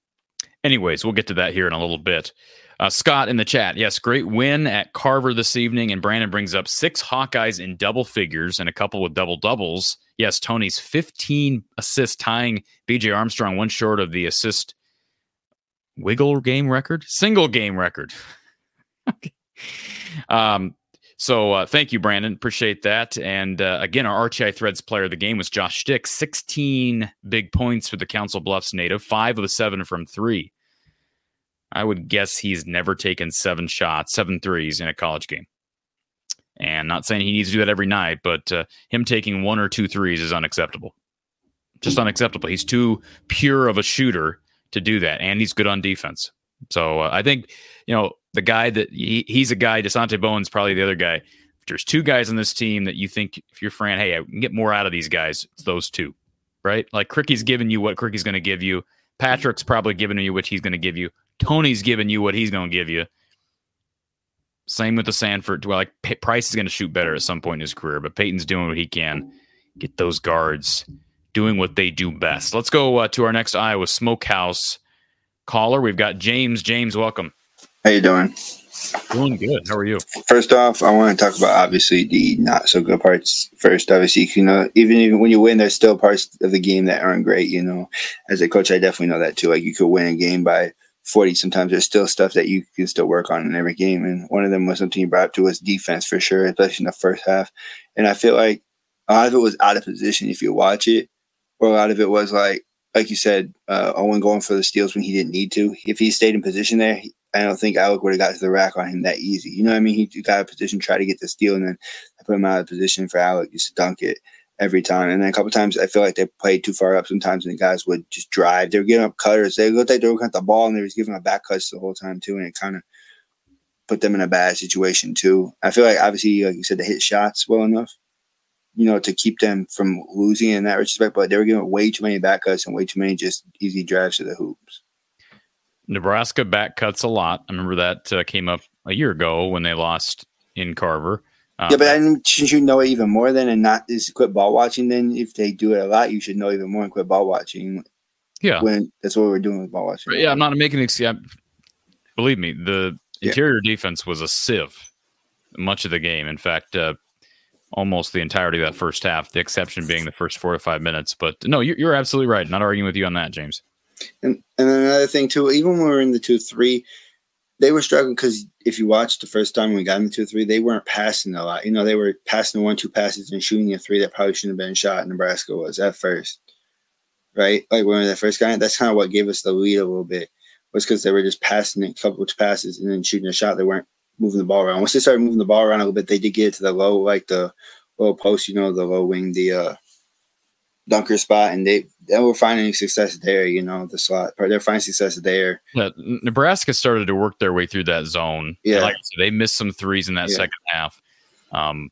anyways, we'll get to that here in a little bit. Uh, Scott in the chat, yes, great win at Carver this evening, and Brandon brings up six Hawkeyes in double figures and a couple with double doubles. Yes, Tony's 15 assists, tying BJ Armstrong one short of the assist wiggle game record, single game record. okay. Um, so uh, thank you, Brandon. Appreciate that. And uh, again, our RTI Threads player of the game was Josh Dix. 16 big points for the Council Bluffs native, five of the seven from three. I would guess he's never taken seven shots, seven threes in a college game. And not saying he needs to do that every night, but uh, him taking one or two threes is unacceptable. Just unacceptable. He's too pure of a shooter to do that, and he's good on defense. So uh, I think you know the guy that he, he's a guy. Dasonte Bowen's probably the other guy. If there's two guys on this team that you think if you're Fran, hey, I can get more out of these guys. It's those two, right? Like Krikke's giving you what Krikke's going to give you. Patrick's probably giving you what he's going to give you. Tony's giving you what he's going to give you. Same with the Sandfort. Well, like Pryce is going to shoot better at some point in his career, but Payton's doing what he can. Get those guards doing what they do best. Let's go uh, to our next Iowa Smokehouse caller. We've got James. James, welcome. How you doing? Doing good. How are you? First off, I want to talk about obviously the not so good parts first. Obviously, you know, even, even when you win, there's still parts of the game that aren't great. You know, as a coach, I definitely know that too. Like you could win a game by 40. Sometimes there's still stuff that you can still work on in every game. And one of them was something you brought up to was defense for sure, especially in the first half. And I feel like a lot of it was out of position if you watch it, or a lot of it was like, like you said, uh, Owen going for the steals when he didn't need to. If he stayed in position there, I don't think Alec would have got to the rack on him that easy. You know what I mean? He got a position, try to get the steal, and then I put him out of position for Alec just to dunk it every time. And then a couple times, I feel like they played too far up sometimes, and the guys would just drive. They were giving up cutters. They looked like they were going the ball, and they was giving up back cuts the whole time too, and it kind of put them in a bad situation too. I feel like obviously, like you said, they hit shots well enough, you know, to keep them from losing in that respect. But they were giving way too many back cuts and way too many just easy drives to the hoops. Nebraska back cuts a lot. I remember that uh, came up a year ago when they lost in Carver. Uh, yeah, but I mean, shouldn't you know it even more then and not just quit ball watching? Then if they do it a lot, you should know even more and quit ball watching. Yeah, when that's what we're doing with ball watching. Yeah, I'm not making an excuse. Believe me, the interior yeah. defense was a sieve much of the game. In fact, uh, almost the entirety of that first half. The exception being the first four to five minutes. But no, you're, you're absolutely right. Not arguing with you on that, James. And and another thing too, even when we were in the two three, they were struggling because if you watched the first time we got in the two three, they weren't passing a lot. You know, they were passing the one two passes and shooting a three that probably shouldn't have been shot. Nebraska was at first, right? Like when they first in, that's kind of what gave us the lead a little bit. Was because they were just passing a couple of passes and then shooting a shot. They weren't moving the ball around. Once they started moving the ball around a little bit, they did get it to the low, like the low post. You know, the low wing, the uh, dunker spot, and they they were finding success there. You know, the slot, they're finding success there. Yeah, Nebraska started to work their way through that zone. Yeah, like they missed some threes in that yeah. second half. Um,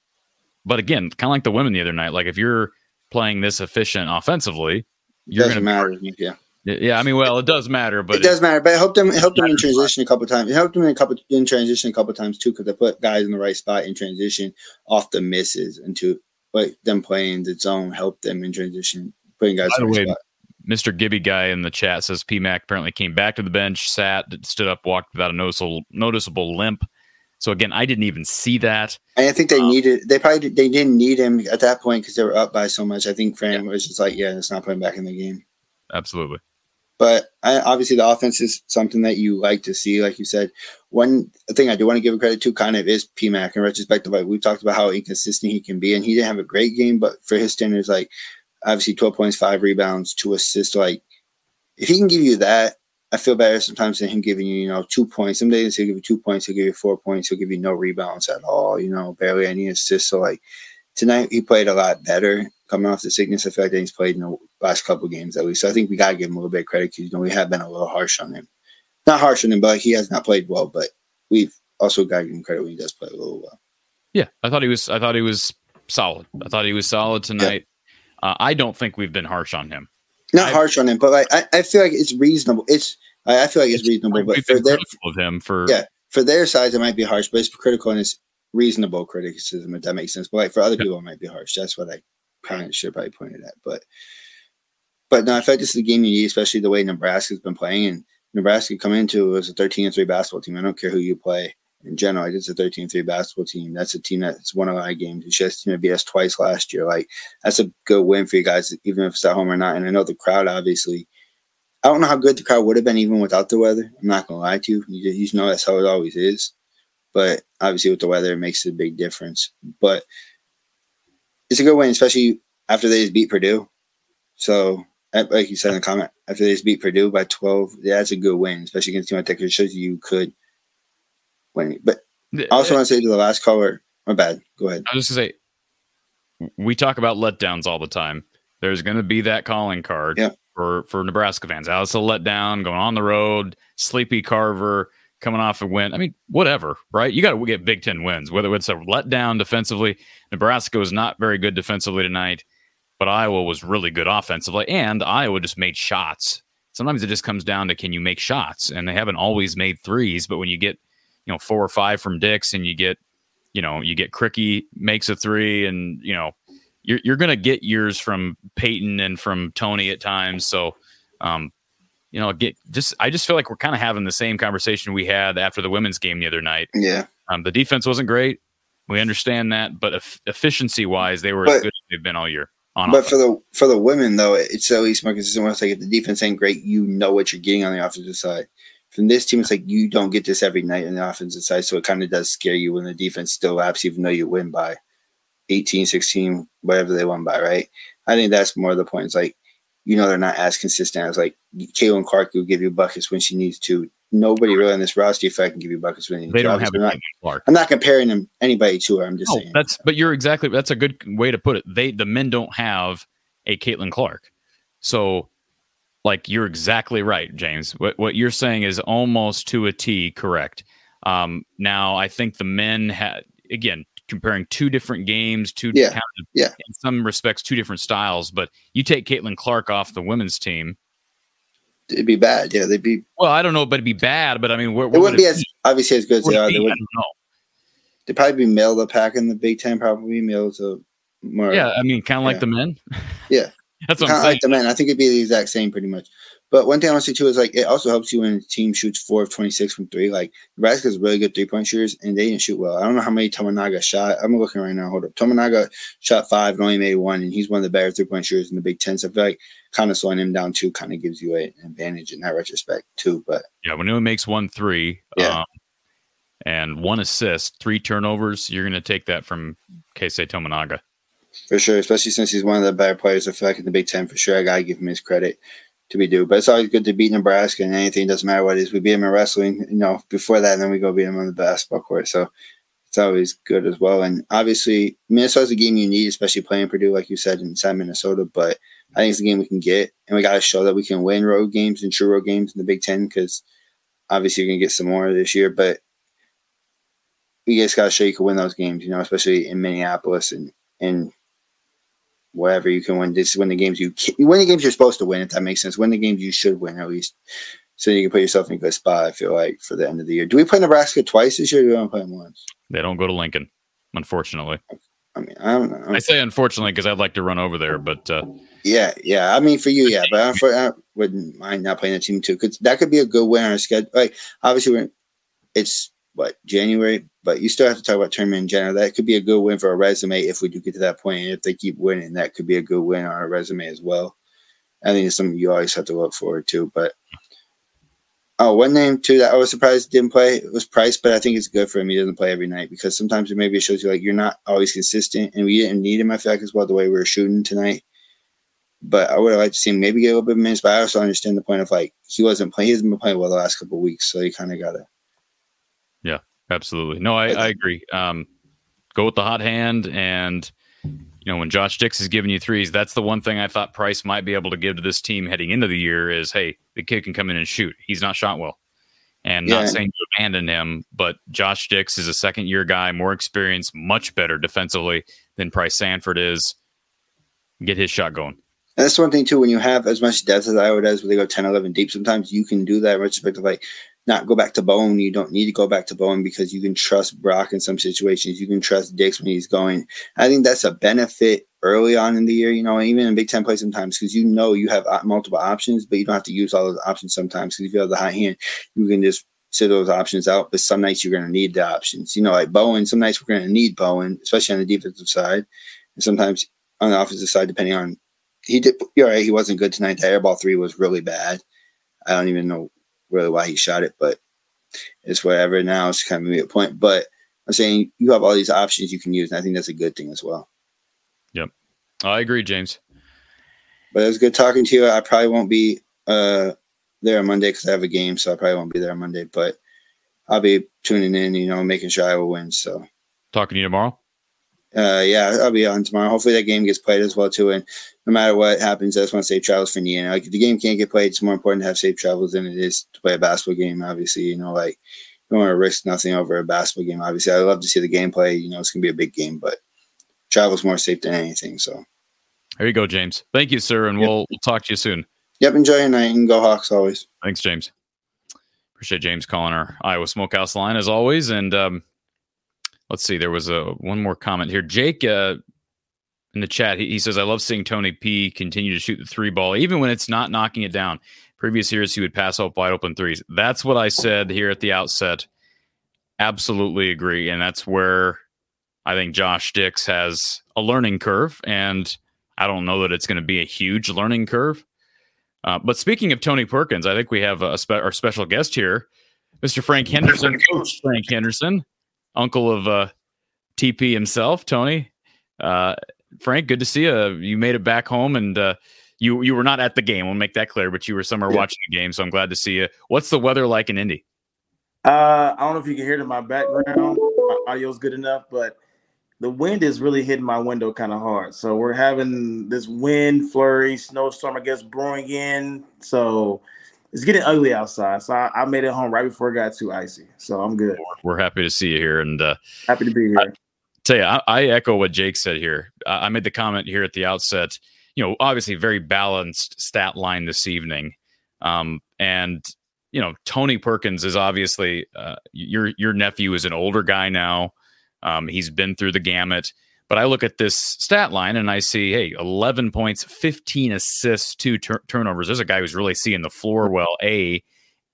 but again, kind of like the women the other night. Like if you're playing this efficient offensively, you're going to matter. Yeah. Yeah, I mean, well, it does matter, but it does matter. But it helped them. It helped them in transition a couple times. It helped them in a couple in transition a couple times too, because they put guys in the right spot in transition off the misses, and to but them playing the zone helped them in transition putting guys. By the way, spot. Mr. Gibby guy in the chat says PMAC apparently came back to the bench, sat, stood up, walked without a noticeable noticeable limp. So again, I didn't even see that. And I think they um, needed. They probably did, they didn't need him at that point because they were up by so much. I think Fran yeah. was just like, yeah, it's not putting back in the game. Absolutely. But I, obviously, the offense is something that you like to see. Like you said, one thing I do want to give credit to kind of is PMAC in retrospect. Like we talked about how inconsistent he can be, and he didn't have a great game, but for his standards, like obviously 12 points, five rebounds, two assists. Like if he can give you that, I feel better sometimes than him giving you, you know, two points. Some days he'll give you two points, he'll give you four points, he'll give you no rebounds at all, you know, barely any assists. So like tonight he played a lot better coming off the sickness. I feel like he's played in the last couple games at least. So I think we gotta give him a little bit of credit because you know we have been a little harsh on him. Not harsh on him, but he has not played well. But we've also got to give him credit when he does play a little well. Yeah, I thought he was. I thought he was solid. I thought he was solid tonight. Uh, I don't think we've been harsh on him. Not I, harsh on him, but like I, I feel like it's reasonable. It's I, I feel like it's, reasonable, but for their of him for yeah for their size it might be harsh, but it's critical and it's reasonable criticism if that makes sense. But like for other yeah. people it might be harsh. That's what I kind of should probably pointed at. But But no, I feel like this is a game you need, especially the way Nebraska's been playing. And Nebraska come into it as a 13 and 3 basketball team. I don't care who you play in general. It's a 13 3 basketball team. That's a team that's won a lot of games. It's just team beat us twice last year. Like, that's a good win for you guys, even if it's at home or not. And I know the crowd, obviously, I don't know how good the crowd would have been even without the weather. I'm not going to lie to you. You just know that's how it always is. But obviously, with the weather, it makes a big difference. But it's a good win, especially after they just beat Purdue. So, like you said in the comment, after they just beat Purdue by 12, yeah, that's a good win, especially against a team like that. It shows you could But I also uh, want to say to the last caller, my bad. Go ahead. I was just to say, we talk about letdowns all the time. There's going to be that calling card yeah. for, for Nebraska fans. That's a letdown, going on the road, sleepy Carver coming off a win. I mean, whatever, right? You got to get Big Ten wins, whether it's a letdown defensively. Nebraska was not very good defensively tonight, but Iowa was really good offensively, and Iowa just made shots. Sometimes it just comes down to can you make shots, and they haven't always made threes. But when you get, you know, four or five from Dix, and you get, you know, you get Krikke makes a three, and you know, you're you're gonna get yours from Payton and from Tony at times. So, um, you know, get just I just feel like we're kind of having the same conversation we had after the women's game the other night. Yeah. Um, the defense wasn't great. We understand that, but e- efficiency wise, they were But- as good as they've been all year. On But offense. for the for the women though, it's at least more consistent. It's like if the defense ain't great, you know what you're getting on the offensive side. From this team, it's like you don't get this every night on the offensive side, so it kind of does scare you when the defense still laps, even though you win by 18, 16, whatever they won by, right? I think that's more the point. It's like you know they're not as consistent as like Caitlin Clark will give you buckets when she needs to. Nobody really on this roster, if I can give you buckets when they need to. don't have I'm not, Clark. I'm not comparing them anybody to her. I'm just No, saying. that's but you're exactly that's a good way to put it. They the men don't have a Caitlin Clark, so like you're exactly right, James. What what you're saying is almost to a T correct. Um, now I think the men had again comparing two different games, two Yeah, kind of, yeah. in some respects two different styles. But you take Caitlin Clark off the women's team. It'd be bad. Yeah, they'd be. Well, I don't know, but it'd be bad. But I mean, where, It wouldn't be as obviously as good as they are. They would. don't know. They'd probably be of the pack in the Big Ten. Probably middle to more. Yeah, I mean, kind of like the men. Yeah. That's what I'm of like the men. I think it'd be the exact same, pretty much. But one thing I want to say too is like it also helps you when a team shoots four of twenty six from three. Like Nebraska's really good three point shooters, and they didn't shoot well. I don't know how many Tominaga shot. I'm looking right now. Hold up, Tominaga shot five and only made one, and he's one of the better three point shooters in the Big Ten. So I feel like kind of slowing him down too kind of gives you a- an advantage in that retrospect too. But Yeah, when he makes one three, Yeah. um, and one assist, three turnovers, you're going to take that from Keisei Tominaga. For sure, especially since he's one of the better players. I feel like in the Big Ten for sure. I gotta give him his credit to be due. But it's always good to beat Nebraska and anything doesn't matter what it is. We beat him in wrestling, you know, before that, and then we go beat him on the basketball court. So it's always good as well. And obviously, Minnesota's a game you need, especially playing Purdue, like you said, inside Minnesota. But I think it's a game we can get, and we got to show that we can win road games and true road games in the Big Ten because obviously you're gonna get some more this year. But you just got to show you can win those games, you know, especially in Minneapolis and and whatever you can win. This is when the games you can, win the games you're supposed to win. If that makes sense, win the games you should win at least, so you can put yourself in a good spot. I feel like for the end of the year. Do we play Nebraska twice this year? Or do we only play them once? They don't go to Lincoln, unfortunately. I mean, I don't know. I say unfortunately because I'd like to run over there, but uh, Yeah, yeah. I mean, for you, yeah, but I'm for, I wouldn't mind not playing the team too because that could be a good win on a schedule. Like, obviously, we're, it's what January, but you still have to talk about tournament in general. That could be a good win for a resume if we do get to that point. And if they keep winning, that could be a good win on our resume as well. I think it's something you always have to look forward to. But oh, one name too that I was surprised didn't play was Pryce, but I think it's good for him. He doesn't play every night because sometimes it maybe shows you like you're not always consistent, and we didn't need him. I feel like as well the way we were shooting tonight but I would have liked to see him maybe get a little bit of minutes. But I also understand the point of like he wasn't playing. He hasn't been playing well the last couple weeks, so you kind of gotta. Absolutely. No, I, I agree. Um, go with the hot hand. And, you know, when Josh Dix is giving you threes, that's the one thing I thought Pryce might be able to give to this team heading into the year is, hey, the kid can come in and shoot. He's not shot well. And Yeah. not saying to abandon him, but Josh Dix is a second year guy, more experienced, much better defensively than Pryce Sandfort is. Get his shot going. And that's one thing too. When you have as much depth as Iowa does, where they go 10, 11 deep, sometimes you can do that in retrospect of like not go back to Bowen. You don't need to go back to Bowen because you can trust Brock in some situations. You can trust Dix when he's going. I think that's a benefit early on in the year, you know, even in Big Ten play sometimes, because you know you have uh, multiple options, but you don't have to use all those options sometimes. Because if you have the high hand, you can just sit those options out. But some nights you're going to need the options. You know, like Bowen, some nights we're going to need Bowen, especially on the defensive side. And sometimes on the offensive side, depending on he did, you're right, he wasn't good tonight. The airball three was really bad. I don't even know really why he shot it, but it's whatever. Now it's kind of a point. But I'm saying you have all these options you can use, and I think that's a good thing as well. Yep, I agree, James. But it was good talking to you. I probably won't be uh, there on Monday because I have a game, so I probably won't be there on Monday. But I'll be tuning in, you know, making sure I will win. So talking to you tomorrow. Uh, yeah, I'll be on tomorrow. Hopefully that game gets played as well too. And no matter what happens, I just want to safe travels for Nina. Like if the game can't get played, it's more important to have safe travels than it is to play a basketball game. Obviously, you know, like you don't want to risk nothing over a basketball game. Obviously, I love to see the gameplay. You know, it's gonna be a big game, but travel's more safe than anything. So there you go, James. Thank you, sir, and yep. we'll we'll talk to you soon. Yep, enjoy your night and go Hawks always. Thanks, James. Appreciate James calling our Iowa Smokehouse line as always, and um, let's see. There was a one more comment here. Jake uh, in the chat, he, he, says, "I love seeing Tony P continue to shoot the three ball, even when it's not knocking it down. Previous years, he would pass off wide open threes. That's what I said here at the outset. Absolutely agree, and that's where I think Josh Dix has a learning curve, and I don't know that it's going to be a huge learning curve. Uh, but speaking of Tony Perkins, I think we have a spe- our special guest here, Mr. Frank Henderson, Coach Frank Henderson uncle of uh, TP himself, Tony. Uh, Frank, good to see you. You made it back home, and uh, you you were not at the game. We'll make that clear, but you were somewhere yeah. watching the game. So I'm glad to see you. What's the weather like in Indy? Uh, I don't know if you can hear it in my background. My audio's good enough, but the wind is really hitting my window kind of hard. So we're having this wind flurry, snowstorm, I guess, brewing in. So it's getting ugly outside. So I, I, made it home right before it got too icy. So I'm good. We're happy to see you here and uh, happy to be here. I, tell you, I, I, echo what Jake said here. I, I made the comment here at the outset. You know, obviously very balanced stat line this evening, um, and you know Tony Perkins is obviously uh, your your nephew is an older guy now. Um, he's been through the gamut. But I look at this stat line and I see, hey, 11 points, 15 assists, two tur- turnovers. There's a guy who's really seeing the floor mm-hmm. well, A.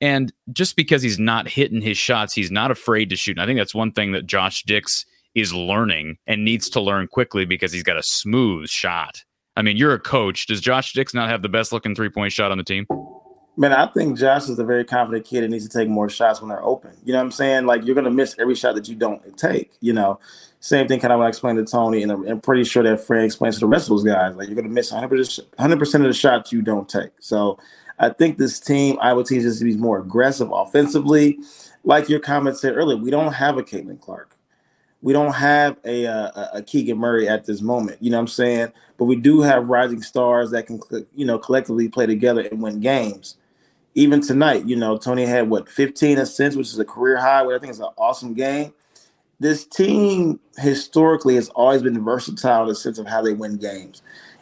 And just because he's not hitting his shots, he's not afraid to shoot. And I think that's one thing that Josh Dix is learning and needs to learn quickly because he's got a smooth shot. I mean, you're a coach. Does Josh Dix not have the best looking three point shot on the team? Man, I think Josh is a very confident kid and needs to take more shots when they're open. You know what I'm saying? Like you're gonna miss every shot that you don't take. You know, same thing kind of when I explained to Tony, and I'm, pretty sure that Fred explains to the rest of those guys. Like you're gonna miss 100 percent of the shots you don't take. So I think this team, Iowa team, needs to be more aggressive offensively. Like your comment said earlier, we don't have a Caitlin Clark. We don't have a, a, a Keegan Murray at this moment. You know what I'm saying? But we do have rising stars that can, you know, collectively play together and win games even tonight, you know, Tony had what 15 assists, which is a career high. Which I think is an awesome game. This team historically has always been versatile in the sense of how they win games.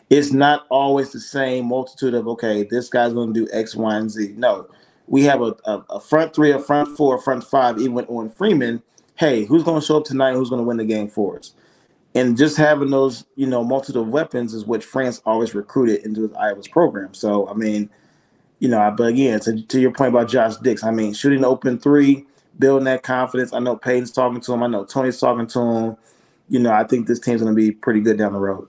It's not always the same multitude of okay, this guy's going to do X, Y, and Z. No, we have a, a, a front three, a front four, a front five. Even with Owen Freeman, hey, who's going to show up tonight? Who's going to win the game for us? And just having those, you know, multitude of weapons is what Fran's always recruited into the Iowa's program. So, I mean, you know, but again, to, to your point about Josh Dix, I mean, shooting open three, building that confidence. I know Payton's talking to him. I know Tony's talking to him. You know, I think this team's going to be pretty good down the road.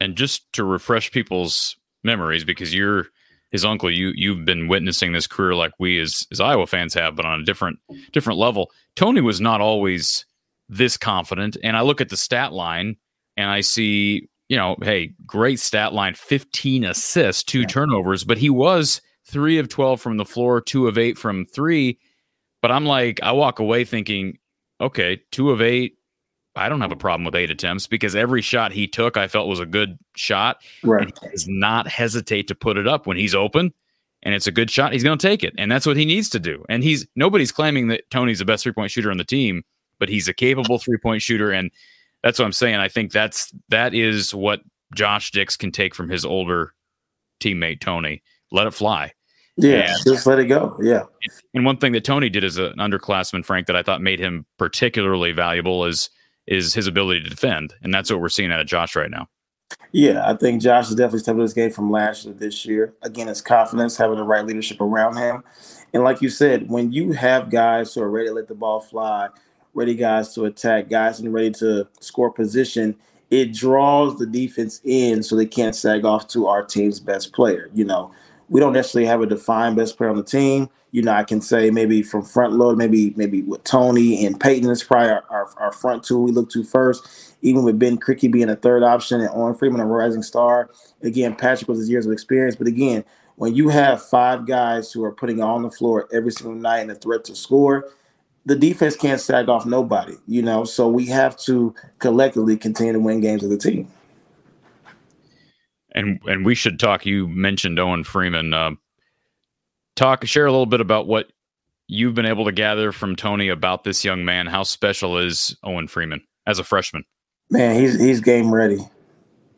And just to refresh people's memories, because you're his uncle, you you've been witnessing this career like we as as Iowa fans have, but on a different different level. Tony was not always this confident, and I look at the stat line and I see you know, hey, great stat line 15 assists, two turnovers, but he was three of 12 from the floor, two of eight from three. But I'm like, I walk away thinking, okay, two of eight. I don't have a problem with eight attempts because every shot he took, I felt was a good shot. Right. He does not hesitate to put it up when he's open and it's a good shot. He's going to take it. And that's what he needs to do. And he's nobody's claiming that Tony's the best three point shooter on the team, but he's a capable three point shooter. And that's what I'm saying. I think that's that is what Josh Dix can take from his older teammate Tony. Let it fly. Yeah, and, just let it go. Yeah. And one thing that Tony did as an underclassman, Frank, that I thought made him particularly valuable is is his ability to defend, and that's what we're seeing out of Josh right now. Yeah, I think Josh is definitely stepping his game from last year to this year. Again, it's confidence, having the right leadership around him. And like you said, when you have guys who are ready to let the ball fly, ready guys to attack, guys and ready to score position, it draws the defense in so they can't sag off to our team's best player. You know, we don't necessarily have a defined best player on the team. You know, I can say maybe from front load, maybe maybe with Tony and Payton is probably our, our, our, front two we look to first. Even with Ben Krikke being a third option and Owen Freeman a rising star. Again, Patrick was his years of experience, but again, when you have five guys who are putting on the floor every single night and a threat to score, the defense can't sag off nobody. You know, so we have to collectively continue to win games as a team. And and we should talk. You mentioned Owen Freeman. Uh, talk, share a little bit about what you've been able to gather from Tony about this young man. How special is Owen Freeman as a freshman? Man, he's he's game ready.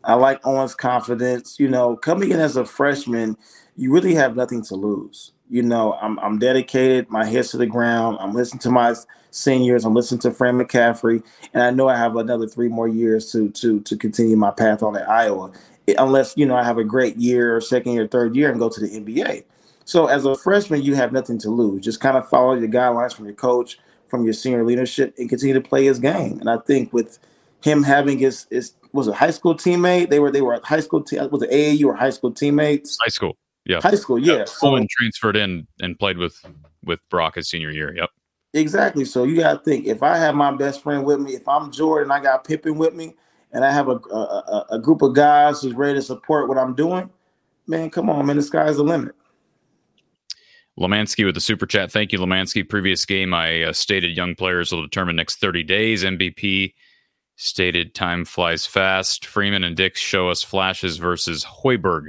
I like Owen's confidence. You know, coming in as a freshman, you really have nothing to lose. You know, I'm I'm dedicated, my head's to the ground. I'm listening to my seniors. I'm listening to Fran McCaffery, and I know I have another three more years to to to continue my path on at Iowa unless you know I have a great year or second year, third year, and go to the NBA. So as a freshman, you have nothing to lose. Just kind of follow the guidelines from your coach, from your senior leadership, and continue to play his game. And I think with him having his his was a high school teammate. They were they were high school. Te- was it AAU or high school teammates? High school. Yeah. High school. Yeah. yeah. So, transferred in and played with with Brock his senior year. Yep. Exactly. So you got to think if I have my best friend with me, if I'm Jordan, I got Pippen with me, and I have a, a, a group of guys who's ready to support what I'm doing, man, come on, man, the sky's the limit. Lemansky with the super chat. Thank you, Lemansky. Previous game, I uh, stated young players will determine next 30 days. MVP stated time flies fast. Freeman and Dix show us flashes versus Hoiberg.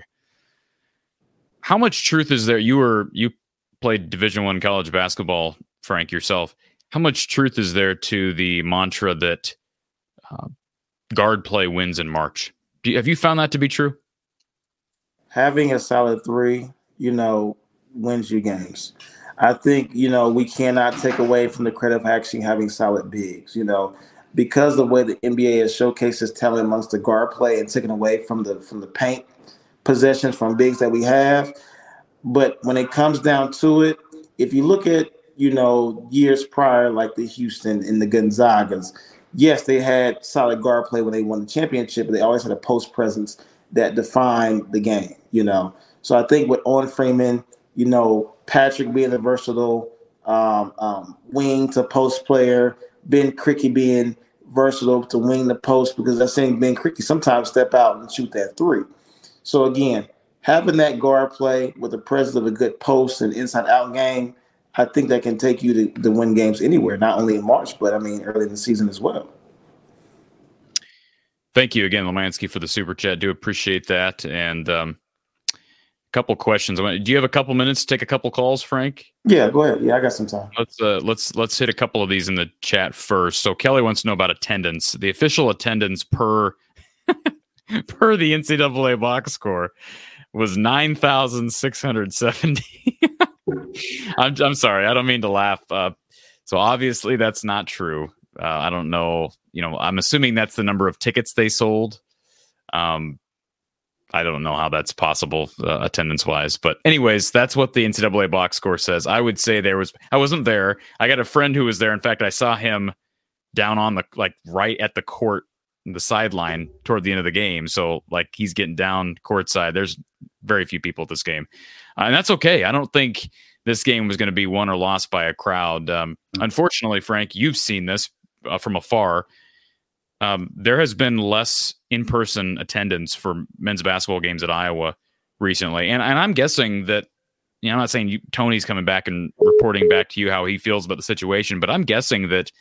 How much truth is there? You were you played Division One college basketball, Frank yourself. How much truth is there to the mantra that uh, guard play wins in March. You, have you found that to be true? Having a solid three, you know, wins you games. I think, you know, we cannot take away from the credit of actually having solid bigs, you know, because the way the NBA has showcases talent amongst the guard play and taking away from the from the paint possessions from bigs that we have. But when it comes down to it, if you look at, you know, years prior, like the Houston and the Gonzagas, yes, they had solid guard play when they won the championship, but they always had a post presence that defined the game, you know. So I think with Owen Freeman, you know, Patrick being a versatile um, um, wing to post player, Ben Krikke being versatile to wing the post because I've seen Ben Krikke sometimes step out and shoot that three. So again, having that guard play with the presence of a good post and inside out game I think that can take you to, to win games anywhere, not only in March, but I mean early in the season as well. Thank you again, Lemansky, for the super chat. Do appreciate that. And um, a couple questions. Do you have a couple minutes to take a couple calls, Frank? Yeah, go ahead. Yeah, I got some time. Let's uh, let's let's hit a couple of these in the chat first. So Kelly wants to know about attendance. The official attendance per per the NCAA box score was nine thousand six hundred seventy. I'm I'm sorry. I don't mean to laugh. Uh, so obviously that's not true. Uh, I don't know. You know, I'm assuming that's the number of tickets they sold. Um, I don't know how that's possible uh, attendance wise, but anyways, that's what the NCAA box score says. I would say there was. I wasn't there. I got a friend who was there. In fact, I saw him down on the like right at the court, the sideline toward the end of the game. So like he's getting down courtside. There's very few people at this game, uh, and that's okay. I don't think this game was going to be won or lost by a crowd. Um, mm-hmm. Unfortunately, Frank, you've seen this uh, from afar. Um, there has been less in-person attendance for men's basketball games at Iowa recently, and and I'm guessing that you know I'm not saying you, Tony's coming back and reporting back to you how he feels about the situation, but I'm guessing that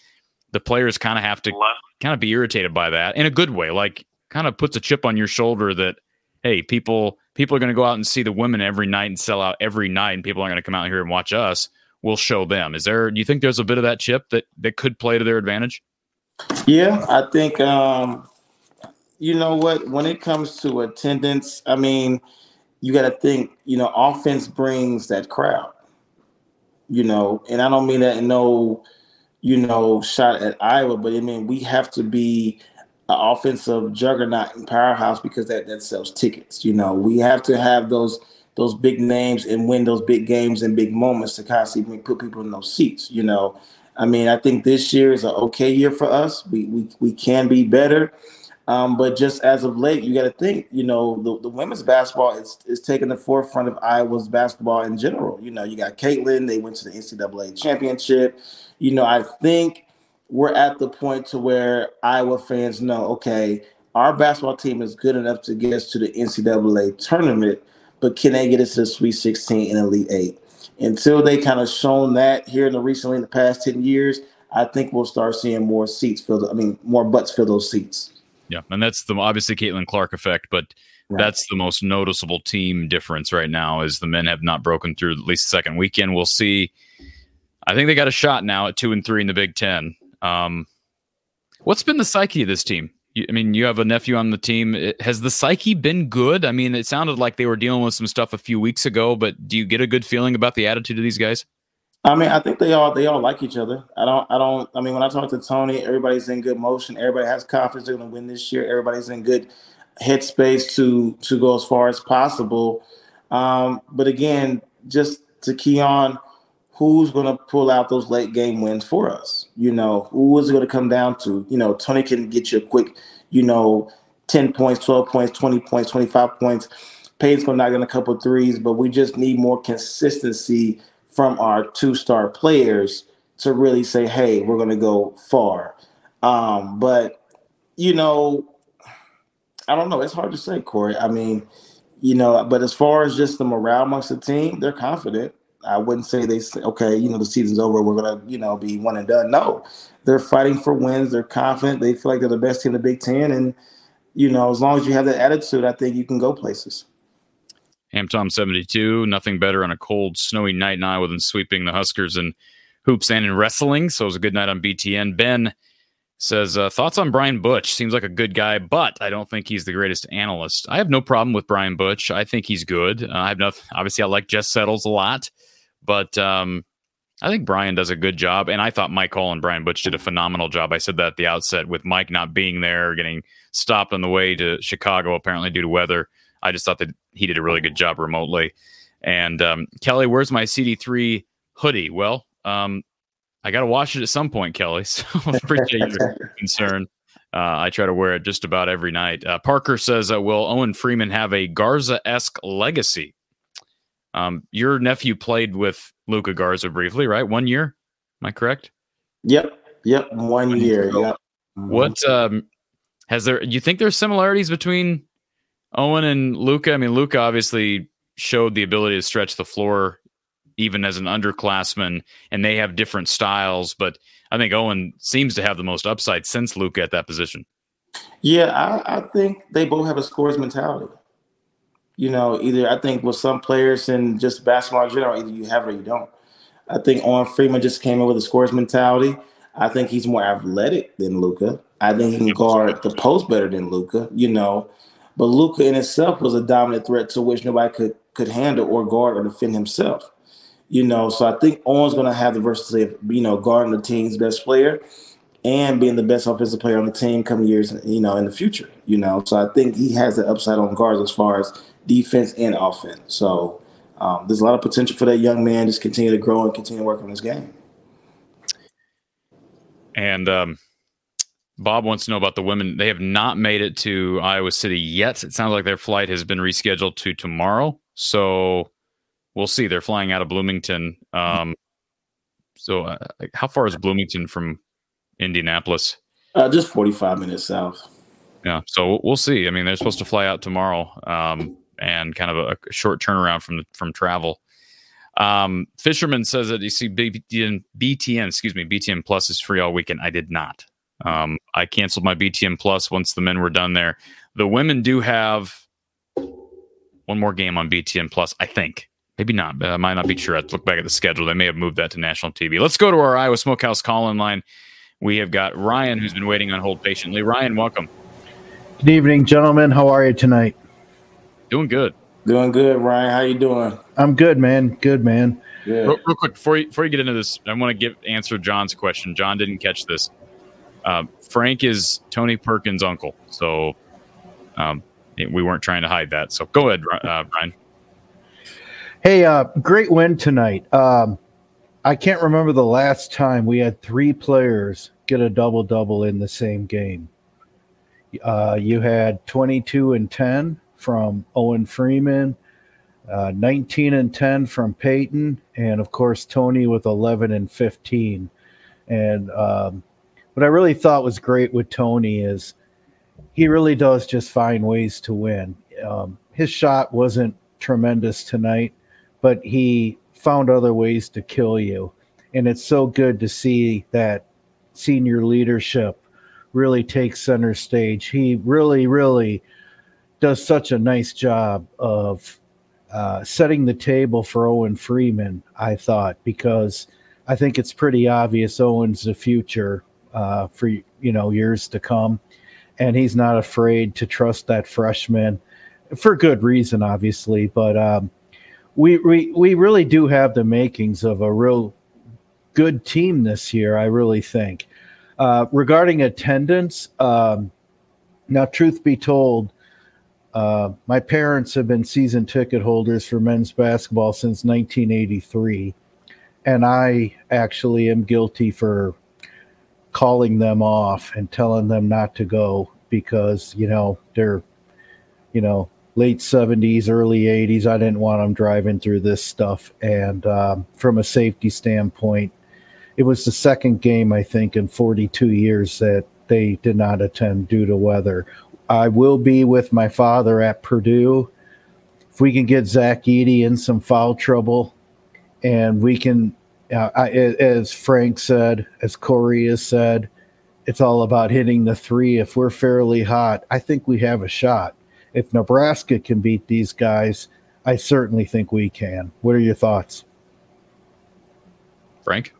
the players kind of have to kind of be irritated by that in a good way, like kind of puts a chip on your shoulder that hey, people people are going to go out and see the women every night and sell out every night, and people are going to come out here and watch us. We'll show them. Is there? Do you think there's a bit of that chip that that could play to their advantage? Yeah, I think. um You know what? When it comes to attendance, I mean, you got to think. You know, offense brings that crowd. You know, and I don't mean that in no you know, shot at Iowa. But I mean, we have to be an offensive juggernaut and powerhouse because that that sells tickets. You know, we have to have those those big names and win those big games and big moments to kind constantly put people in those seats. You know, I mean, I think this year is an okay year for us. We we we can be better. Um, but just as of late, you got to think, you know, the, the women's basketball is, is taking the forefront of Iowa's basketball in general. You know, you got Caitlin, they went to the NCAA championship. You know, I think we're at the point to where Iowa fans know, okay, our basketball team is good enough to get us to the NCAA tournament, but can they get us to the Sweet 16 and Elite Eight? Until they kind of shown that here in the recently in the past 10 years, I think we'll start seeing more seats fill. I mean, more butts fill those seats. Yeah, and that's the obviously Caitlin Clark effect, but right. that's the most noticeable team difference right now. Is the men have not broken through at least the second weekend. We'll see. I think they got a shot now at two and three in the Big Ten. Um, what's been the psyche of this team? You, I mean, you have a nephew on the team. It, has the psyche been good? I mean, it sounded like they were dealing with some stuff a few weeks ago, but do you get a good feeling about the attitude of these guys? I mean, I think they all they all like each other. I don't I don't I mean when I talk to Tony, everybody's in good motion. Everybody has confidence they're gonna win this year. Everybody's in good headspace to to go as far as possible. Um, but again, just to key on who's gonna pull out those late game wins for us. You know, who is it gonna come down to? You know, Tony can get you a quick, you know, 10 points, 12 points, 20 points, 25 points. Payne's gonna knock in a couple threes, but we just need more consistency from our two star players to really say, hey, we're going to go far. Um, but, you know, I don't know. It's hard to say, Cory. I mean, you know, but as far as just the morale amongst the team, they're confident. I wouldn't say they say, okay, you know, the season's over. We're to, you know, be one and done. No, they're fighting for wins. They're confident. They feel like they're the best team in the Big Ten. And, you know, as long as you have that attitude, I think you can go places. Ham Tom 72, nothing better on a cold, snowy night in Iowa than sweeping the Huskers in hoops and in wrestling. So it was a good night on BTN. Ben says, uh, Thoughts on Brian Butch? Seems like a good guy, but I don't think he's the greatest analyst. I have no problem with Brian Butch. I think he's good. Uh, I have nothing. Obviously, I like Jess Settles a lot, but um, I think Brian does a good job. And I thought Mike Hall and Brian Butch did a phenomenal job. I said that at the outset with Mike not being there, getting stopped on the way to Chicago, apparently due to weather. I just thought that he did a really good job remotely. And um, Kelly, where's my CD3 hoodie? Well, um, I got to wash it at some point, Kelly. So I appreciate your concern. Uh, I try to wear it just about every night. Uh, Parker says, uh, "Will Owen Freeman have a Garza esque legacy?" Um, your nephew played with Luka Garza briefly, right? One year, am I correct? Yep, yep, one, one year. yep. What um, has there? You think there's similarities between Owen and Luka? I mean, Luka obviously showed the ability to stretch the floor even as an underclassman, and they have different styles. But I think Owen seems to have the most upside since Luka at that position. Yeah, I, I think they both have a scores mentality. You know, either I think with some players and just basketball in general, either you have it or you don't. I think Owen Freeman just came in with a scores mentality. I think he's more athletic than Luka. I think he can guard the post better than Luka, You know, but Luka in itself was a dominant threat to which nobody could could handle or guard or defend himself. You know, so I think Owen's going to have the versatility of you know guarding the team's best player and being the best offensive player on the team coming years, you know, in the future. You know, so I think he has the upside on guards as far as defense and offense. So um, there's a lot of potential for that young man. Just continue to grow and continue to work on his game. And um, Bob wants to know about the women. They have not made it to Iowa City yet. It sounds like their flight has been rescheduled to tomorrow. So we'll see. They're flying out of Bloomington. Um, so, uh, how far is Bloomington from Indianapolis? Uh, just 45 minutes south. Yeah. So we'll see. I mean, they're supposed to fly out tomorrow um, and kind of a, a short turnaround from from travel. Um, Fisherman says that you see BTN, BTN, excuse me, BTN Plus is free all weekend. I did not. Um, I canceled my BTN Plus once the men were done there. The women do have one more game on BTN Plus, I think. Maybe not. I might not be sure. I'd look back at the schedule. They may have moved that to national TV. Let's go to our Iowa Smokehouse call in line. We have got Ryan, who's been waiting on hold patiently. Ryan, welcome. Good evening, gentlemen. How are you tonight? Doing good. Doing good, Ryan. How you doing? I'm good, man. Good, man. Good. Real, real quick before you, before you get into this, I want to give answer John's question. John didn't catch this. Um, Frank is Tony Perkins' uncle, so um, we weren't trying to hide that. So go ahead, uh, Brian. Hey, uh, great win tonight. Um, I can't remember the last time we had three players get a double double in the same game. Uh, you had 22 and 10 from Owen Freeman, uh, 19 and 10 from Payton, and of course, Tony with 11 and 15. And um, what I really thought was great with Tony is he really does just find ways to win. Um, his shot wasn't tremendous tonight, but he found other ways to kill you. And it's so good to see that senior leadership really takes center stage. He really, really does such a nice job of uh, setting the table for Owen Freeman, I thought, because I think it's pretty obvious Owen's the future uh, for you know years to come, and he's not afraid to trust that freshman for good reason, obviously. But um, we, we we really do have the makings of a real good team this year. I really think. Uh, regarding attendance, um, now truth be told, uh, my parents have been season ticket holders for men's basketball since 1983, and I actually am guilty for calling them off and telling them not to go because you know they're you know late 70s early 80s i didn't want them driving through this stuff. And um, from a safety standpoint it was the second game i think in 42 years that they did not attend due to weather i will be with my father at purdue if we can get zach Edey in some foul trouble and we can uh, I, as frank said as corey has said it's all about hitting the three if we're fairly hot i think we have a shot if Nebraska can beat these guys, I certainly think we can. What are your thoughts? Frank?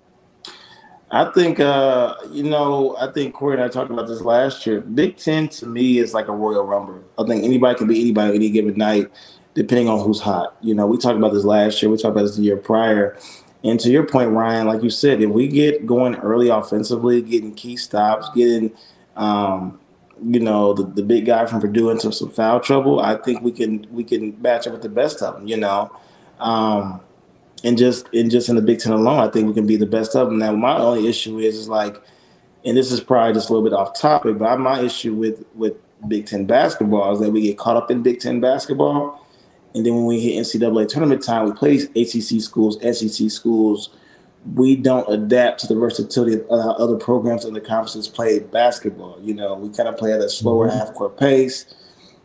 I think uh, you know, I think Cory and I talked about this last year. Big Ten to me is like a Royal Rumble. I think anybody can be anybody any given night, depending on who's hot. You know, we talked about this last year, we talked about this the year prior. And to your point, Ryan, like you said, if we get going early offensively, getting key stops, getting um, you know the, the big guy from Purdue into some foul trouble, I think we can we can match up with the best of them. You know, um, and just and just in the Big Ten alone, I think we can be the best of them. Now, my only issue is is like, and this is probably just a little bit off topic, but my issue with with Big Ten basketball is that we get caught up in Big Ten basketball, and then when we hit NCAA tournament time, we play ACC schools, SEC schools we don't adapt to the versatility of how other programs in the conferences play basketball. You know, we kind of play at a slower mm-hmm. half court pace.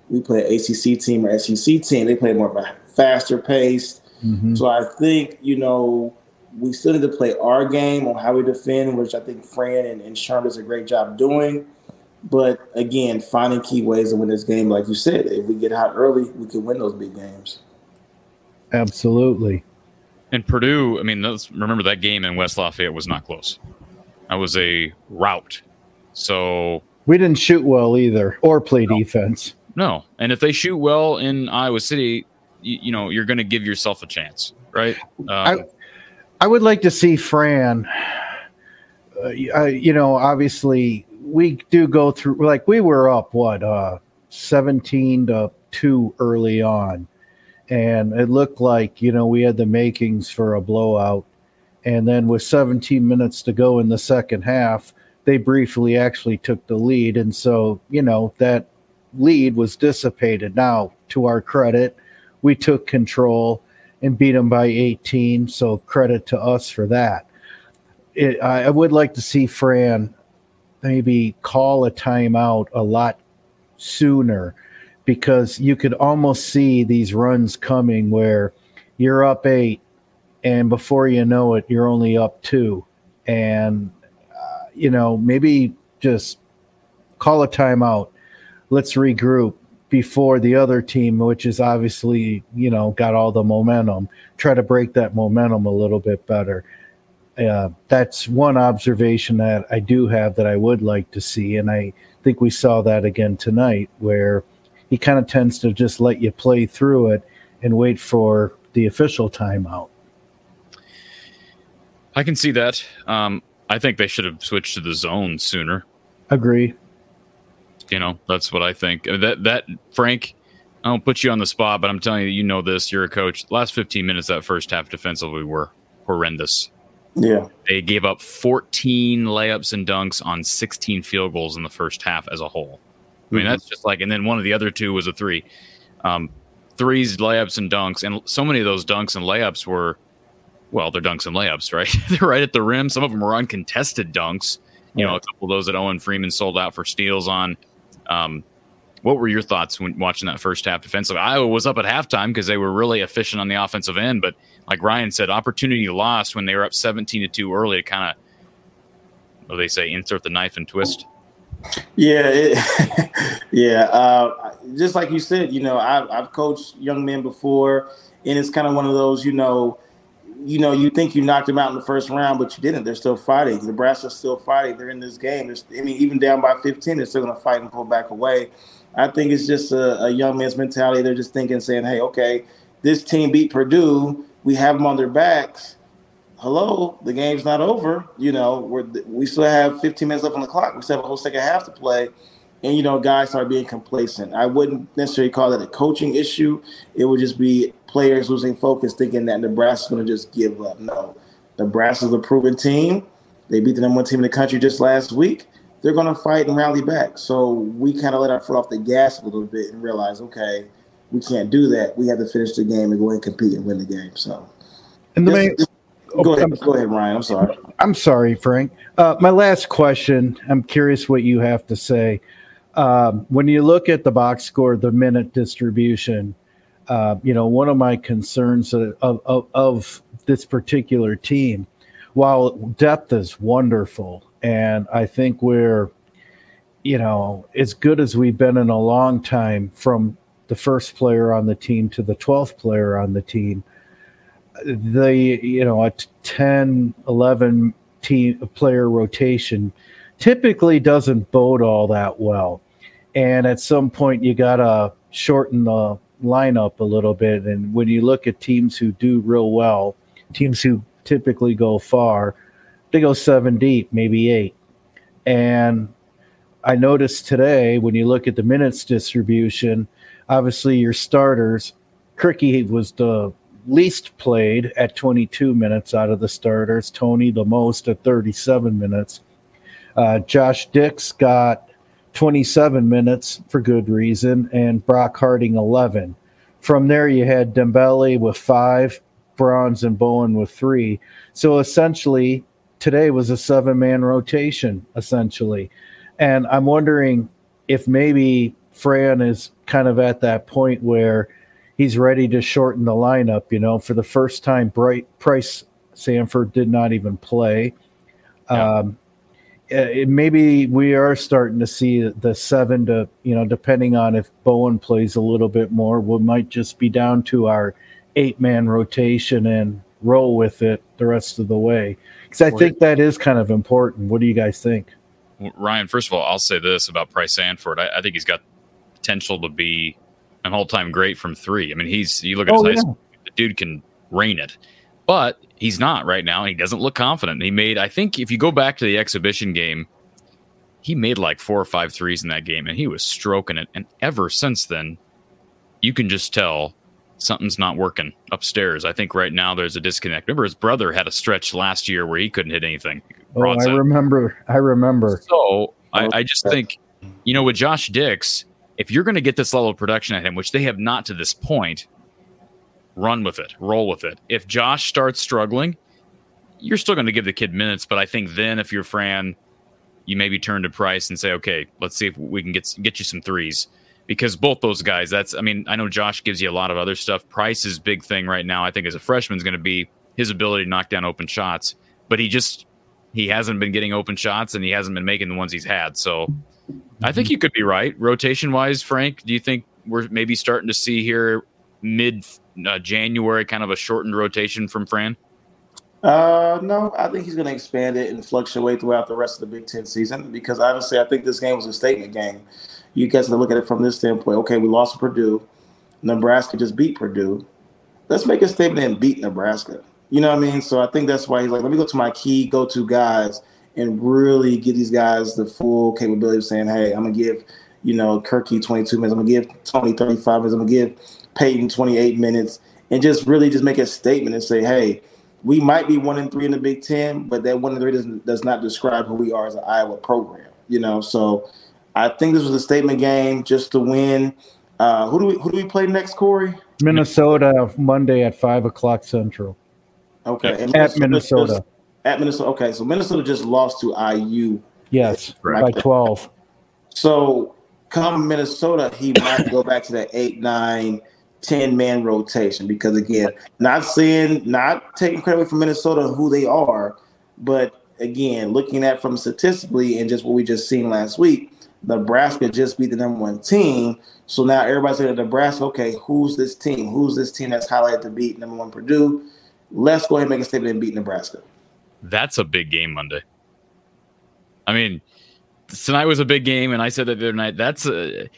We play an ACC team or SEC team. They play more of a faster pace. Mm-hmm. So I think, you know, we still need to play our game on how we defend, which I think Fran and, and Sherm does a great job doing. But again, finding key ways to win this game, like you said, if we get hot early, we can win those big games. Absolutely. And Purdue, I mean, those, remember that game in West Lafayette was not close. That was a rout. So we didn't shoot well either, or play no. defense. No, and if they shoot well in Iowa City, you, you know you're going to give yourself a chance, right? Um, I, I would like to see Fran. Uh, you know, obviously we do go through like we were up what uh 17 to 2 early on and it looked like you know we had the makings for a blowout and then with 17 minutes to go in the second half they briefly actually took the lead and so you know that lead was dissipated now to our credit we took control and beat them by 18 so credit to us for that. It, I, I would like to see fran maybe call a timeout a lot sooner because you could almost see these runs coming where you're up eight and before you know it you're only up two. And uh, you know maybe just call a timeout. Let's regroup before the other team which is obviously you know got all the momentum try to break that momentum a little bit better uh, that's one observation that i do have that i would like to see and i think we saw that again tonight where he kind of tends to just let you play through it and wait for the official timeout. I can see that. Um, I think they should have switched to the zone sooner. Agree. You know, that's what I think. That that Frank, I don't put you on the spot, but I'm telling you, you know this. You're a coach. Last 15 minutes that first half defensively were horrendous. Yeah. They gave up 14 layups and dunks on 16 field goals in the first half as a whole. I mean, Mhm. that's just like, and then one of the other two was a three. Um, threes, layups, and dunks. And so many of those dunks and layups were, well, they're dunks and layups, right? they're right at the rim. Some of them were uncontested dunks. You know, a couple of those that Owen Freeman sold out for steals on. Um, what were your thoughts when watching that first half defensively? Iowa was up at halftime because they were really efficient on the offensive end, but like Ryan said, opportunity lost when they were up 17 to 2 early to kind of, what they say, insert the knife and twist. Yeah, it, yeah. Uh, just like you said, you know, I've, I've coached young men before, and it's kind of one of those, you know, you know, you think you knocked them out in the first round, but you didn't. They're still fighting. Nebraska's still fighting. They're in this game. There's, I mean, even down by 15, they're still going to fight and pull back away. I think it's just a, a young man's mentality. They're just thinking, saying, "Hey, okay, this team beat Purdue. We have them on their backs. Hello, the game's not over. You know, we're, we still have 15 minutes left on the clock. We still have a whole second half to play." And you know, guys start being complacent. I wouldn't necessarily call it a coaching issue. It would just be players losing focus, thinking that Nebraska's going to just give up. No, Nebraska's a proven team. They beat the number one team in the country just last week. They're going to fight and rally back. So we kind of let our foot off the gas a little bit and realize, okay, we can't do that. We have to finish the game and go ahead and compete and win the game. So And the main, just- oh, go ahead, I'm- go ahead, Ryan. I'm sorry. I'm sorry, Frank. Uh, my last question. I'm curious what you have to say. Um, when you look at the box score, the minute distribution, uh, you know, one of my concerns of, of, of this particular team, while depth is wonderful, and I think we're, you know, as good as we've been in a long time from the first player on the team to the 12th player on the team, the, you know, a 10, 11 team player rotation typically doesn't bode all that well. And at some point, you got to shorten the lineup a little bit. And when you look at teams who do real well, teams who typically go far, they go seven deep, maybe eight. And I noticed today when you look at the minutes distribution, obviously your starters, Krikke was the least played at 22 minutes out of the starters, Tony the most at 37 minutes. Uh, Josh Dix got 27 minutes for good reason, and Brock Harding 11. From there, you had Dembele with five, Brauns and Bowen with three. So essentially, today was a seven man rotation, essentially. And I'm wondering if maybe Fran is kind of at that point where he's ready to shorten the lineup. You know, for the first time, Bright Pryce Sandfort did not even play. Yeah. Um, Uh, it, maybe we are starting to see the seven to you know, depending on if Bowen plays a little bit more, we might just be down to our eight man rotation and roll with it the rest of the way. Because I think that is kind of important. What do you guys think? Ryan, first of all, I'll say this about Pryce Sandfort. I, I think he's got potential to be an all time great from three. I mean, he's you look at oh, his Oh, high yeah. school, the dude can rain it, but he's not right now. And He doesn't look confident. He made, I think, if you go back to the exhibition game, he made like four or five threes in that game, and he was stroking it. And ever since then, you can just tell something's not working upstairs. I think right now there's a disconnect. Remember, his brother had a stretch last year where he couldn't hit anything. Oh, I remember. I remember. So I, I just think, you know, with Josh Dix, if you're going to get this level of production at him, which they have not to this point, run with it, roll with it. If Josh starts struggling, you're still going to give the kid minutes, but I think then if you're Fran, you maybe turn to Pryce and say, okay, let's see if we can get get you some threes. Because both those guys, that's I mean, I know Josh gives you a lot of other stuff. Pryce's big thing right now, I think, as a freshman, is going to be his ability to knock down open shots. But he just he hasn't been getting open shots and he hasn't been making the ones he's had. So I think mm-hmm. you could be right. Rotation wise, Frank, do you think we're maybe starting to see here mid uh, January kind of a shortened rotation from Fran? Uh, no, I think he's going to expand it and fluctuate throughout the rest of the Big Ten season because obviously I think this game was a statement game. You guys can look at it from this standpoint. Okay, we lost to Purdue. Nebraska just beat Purdue. Let's make a statement and beat Nebraska. You know what I mean? So I think that's why he's like, let me go to my key go-to guys and really give these guys the full capability of saying, hey, I'm gonna give, you know, Krikke 22 minutes. I'm gonna give Tony 35 minutes. I'm gonna give Payton 28 minutes, and just really just make a statement and say, hey, we might be one and three in the Big Ten, but that one and three doesn't, does not describe who we are as an Iowa program. You know, so I think this was a statement game just to win. Uh, who do we who do we play next, Cory? Minnesota Monday at five o'clock Central. Okay, and At Minnesota. just- at Minnesota. Okay, so Minnesota just lost to IU. Yes, Correct. by twelve. So come Minnesota, he might go back to that eight, nine, 10 man rotation because again, not saying not taking credit away from Minnesota who they are, but again, looking at from statistically and just what we just seen last week, Nebraska just beat the number one team. So now everybody's saying Nebraska, okay, who's this team? Who's this team that's highlighted to beat number one Purdue? Let's go ahead and make a statement and beat Nebraska. That's a big game Monday. I mean, tonight was a big game, and I said that the other night. That's a,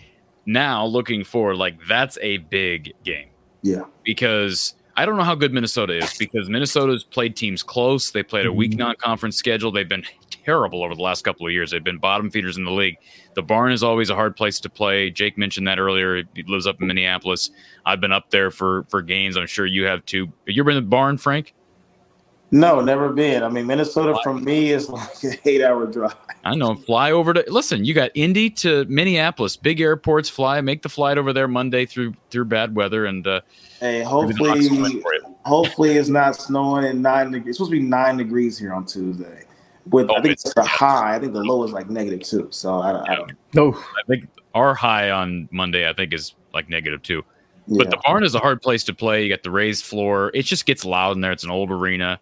now looking forward, like that's a big game Yeah. because I don't know how good Minnesota is because Minnesota's played teams close. They played a weak Mhm. non-conference schedule. They've been terrible over the last couple of years. They've been bottom feeders in the league. The barn is always a hard place to play. Jake mentioned that earlier. He lives up in Minneapolis. I've been up there for for games. I'm sure you have too. You ever been in the barn, Frank? No, never been. I mean, Minnesota from me is like an eight hour drive. I know. Fly over to listen. You got Indy to Minneapolis, big airports. Fly, make the flight over there Monday through through bad weather, and uh, Hey, hopefully, Hawks will win for you. hopefully it's not snowing and nine degrees. It's supposed to be nine degrees here on Tuesday. With Oh, I think it's- it's the high. I think the low is like negative two. So I, don't- I don't. No, I think our high on Monday, I think, is like negative two. Yeah. But the barn is a hard place to play. You got the raised floor. It just gets loud in there. It's an old arena.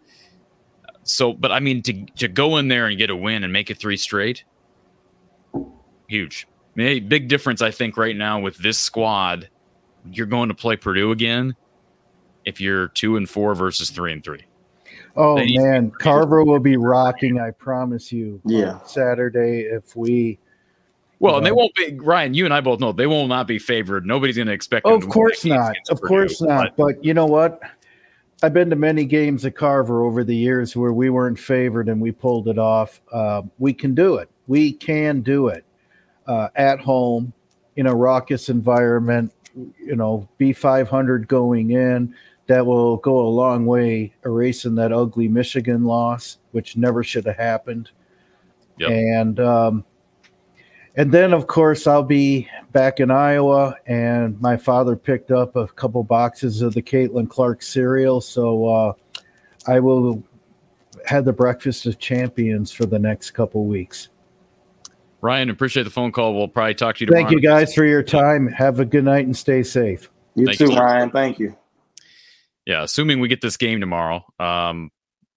So, but I mean, to to go in there and get a win and make it three straight, huge. I mean, big difference, I think, right now with this squad. You're going to play Purdue again. If you're two and four versus three and three, oh They- man, Carver will be rocking. I promise you. Yeah. Saturday if we. well, and they uh, won't be. Ryan, you and I both know they will not be favored. Nobody's going to expect. them Of to course not. Of Purdue, course not. But you know what? I've been to many games at Carver over the years where we weren't favored and we pulled it off. Uh, we can do it. We can do it uh, at home in a raucous environment. You know, B five hundred going in. That will go a long way erasing that ugly Michigan loss, which never should have happened. Yep. And um, and then, of course, I'll be back in Iowa, and my father picked up a couple boxes of the Caitlin Clark cereal, so uh, I will have the breakfast of champions for the next couple weeks. Ryan, appreciate the phone call. We'll probably talk to you tomorrow. Thank you guys for your time. Have a good night and stay safe. you Thank too, you. Ryan. Thank you. yeah, assuming we get this game tomorrow. Um,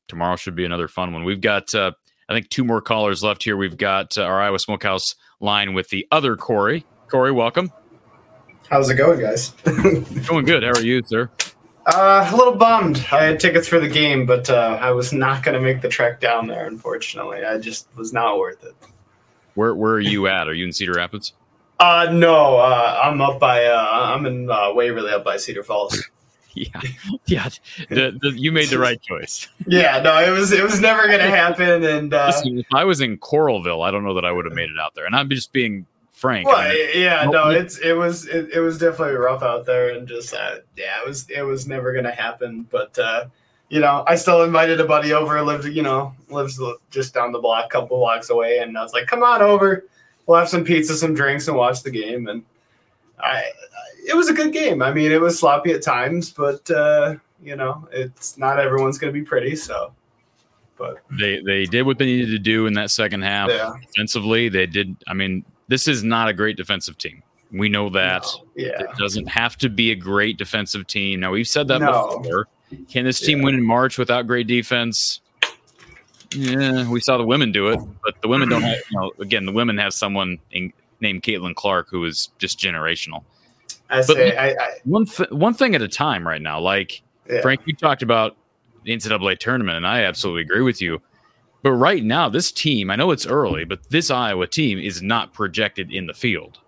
tomorrow should be another fun one. We've got, uh, I think, two more callers left here. We've got uh, our Iowa Smokehouse line with the other Corey. Corey, welcome. How's it going, guys? going good. How are you, sir? Uh, a little bummed. I had tickets for the game, but uh, I was not going to make the trek down there. Unfortunately, I just was not worth it. Where Where are you at? Are you in Cedar Rapids? Uh, no, uh, I'm up by. Uh, I'm in uh, Waverly, up by Cedar Falls. Yeah, yeah. The, the, you made the right choice. yeah, no, it was it was never going to happen, and uh, Listen, if I was in Coralville, I don't know that I would have made it out there. And I'm just being frank. well, I mean, yeah, no- it's it was it, it was definitely rough out there, and just uh, yeah, it was it was never going to happen. But uh, you know, I still invited a buddy over. Lived you know lives just down the block, couple blocks away, and I was like, come on over. We'll have some pizza, some drinks, and watch the game. And I, it was a good game. I mean, it was sloppy at times, but uh, you know, it's not everyone's going to be pretty. So, but they they did what they needed to do in that second half. yeah, Defensively, they did. I mean, this is not a great defensive team. We know that. no, yeah, It doesn't have to be a great defensive team. Now we've said that No. before. Can this team Yeah. win in March without great defense? Yeah, we saw the women do it, but the women don't have. You know, again, the women have someone in, named Caitlin Clark who is just generational. I But- say, I, I One th- one thing at a time right now. Like yeah. Frank, you talked about the NCAA tournament, and I absolutely agree with you. But right now, this team, I know it's early, but this Iowa team is not projected in the field.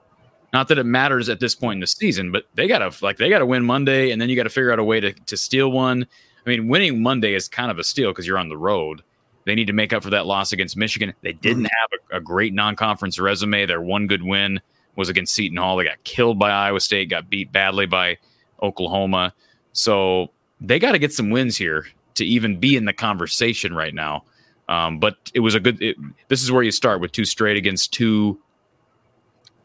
Not that it matters at this point in the season, but they gotta like they gotta win Monday, and then you got to figure out a way to to steal one. I mean, winning Monday is kind of a steal because you're on the road. They need to make up for that loss against Michigan. They didn't mm-hmm. have a, a great non-conference resume. Their one good win was against Seton Hall. They got killed by Iowa State, got beat badly by Oklahoma. So they got to get some wins here to even be in the conversation right now. Um, but it was a good. It, this is where you start with two straight against two.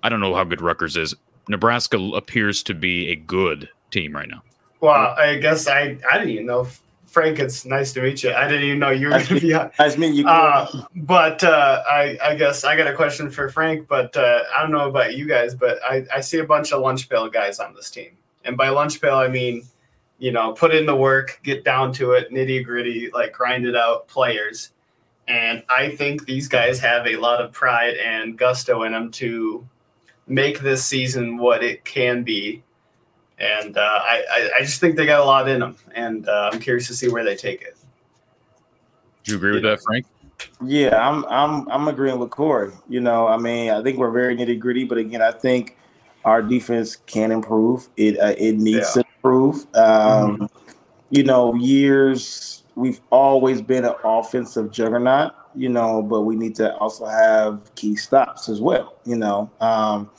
I don't know how good Rutgers is. Nebraska appears to be a good team right now. Well, I guess I I didn't even know. if- Frank, it's nice to meet you. I didn't even know you were going to be on. Nice meeting you. Uh, but uh, I, I guess I got a question for Frank. But uh, I don't know about you guys, but I, I see a bunch of lunch pail guys on this team. And by lunch pail, I mean, you know, put in the work, get down to it, nitty gritty, like grind it out players. And I think these guys have a lot of pride and gusto in them to make this season what it can be. And uh, I, I, I just think they got a lot in them. And uh, I'm curious to see where they take it. Do you agree with that, Frank? Yeah, I'm I'm I'm agreeing with Corey. You know, I mean, I think we're very nitty gritty, but again, I think our defense can improve. It uh, it needs Yeah. to improve. Um, You know, years we've always been an offensive juggernaut. You know, but we need to also have key stops as well. You know, um,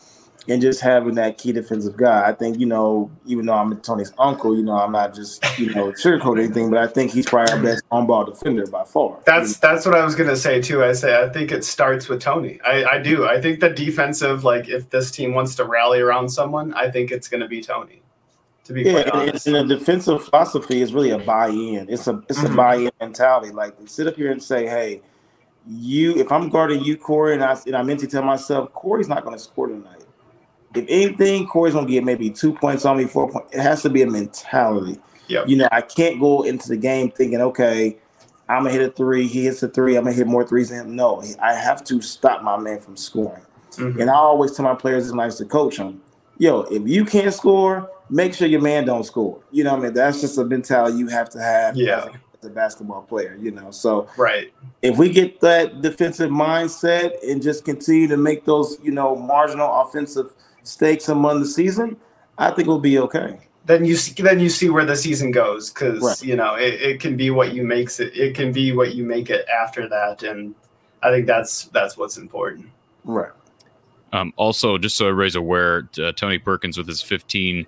and just having that key defensive guy. I think you know, even though I'm Tony's uncle, you know, I'm not just you know sugarcoat anything, but I think he's probably our best on-ball defender by far. That's that's what I was gonna say too. I say I think it starts with Tony. I, I do. I think the defensive, like if this team wants to rally around someone, I think it's gonna be Tony. To be Yeah, and, honest. and the defensive philosophy is really a buy-in. It's a it's a Mhm. buy-in mentality. Like sit up here and say, "Hey, you." If I'm guarding you, Corey, and I and I mentally tell myself, Corey's not going to score tonight. If anything, Corey's going to get maybe two points on me, four points. It has to be a mentality. Yep. You know, I can't go into the game thinking, okay, I'm gonna hit a three. He hits a three. I'm gonna hit more threes than him. No, I have to stop my man from scoring. Mhm. And I always tell my players, and I used to coach them, yo, if you can't score, make sure your man don't score. You know what I mean? That's just a mentality you have to have Yeah. as, a, as a basketball player, you know. So Right. if we get that defensive mindset and just continue to make those, you know, marginal offensive stakes among the season, I think we'll be okay. Then you see, then you see where the season goes because Right. you know it, it can be what you makes it. It can be what you make it after that, and I think that's that's what's important. Right. Um, also, just so everybody's aware, uh, Tony Perkins with his 15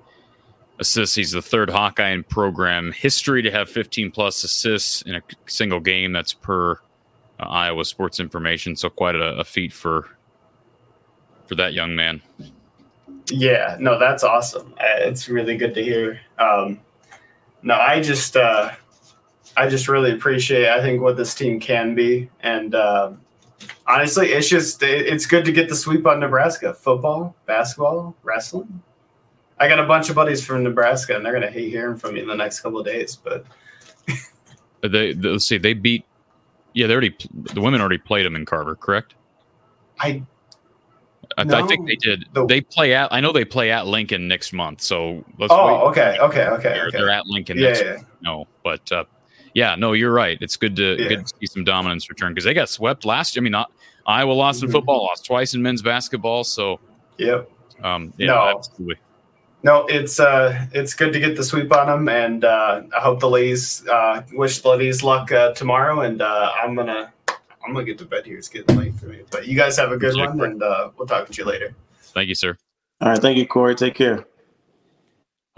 assists, he's the third Hawkeye in program history to have 15 plus assists in a single game. That's per uh, Iowa Sports Information. So quite a, a feat for for that young man. Yeah, no, that's awesome. Uh, It's really good to hear. Um, no, I just, uh, I just really appreciate. I think what this team can be, and um honestly, it's just it, it's good to get the sweep on Nebraska football, basketball, wrestling. I got a bunch of buddies from Nebraska, and they're gonna hate hearing from me in the next couple of days. But They, they let's see, they beat. Yeah, they already the women already played them in Carver, correct? I I, I think they did. The- They play at. I know they play at Lincoln next month. So let's oh, wait. okay, okay, okay, They're, okay. they're at Lincoln Yeah, next yeah, no, but uh, yeah, no, you're right. It's good to Yeah. good to see some dominance return because they got swept last. Year. I mean, not Iowa lost in Mhm. football, lost twice in men's basketball. So, yep. um, yeah, No. absolutely. No, it's uh, it's good to get the sweep on them, and uh, I hope the ladies uh, wish the ladies luck uh, tomorrow. And uh, I'm gonna I'm gonna get to bed here. It's getting late for me. But you guys have a good Sure. one, and uh, we'll talk to you later. Thank you, sir. All right. Thank you, Corey. Take care.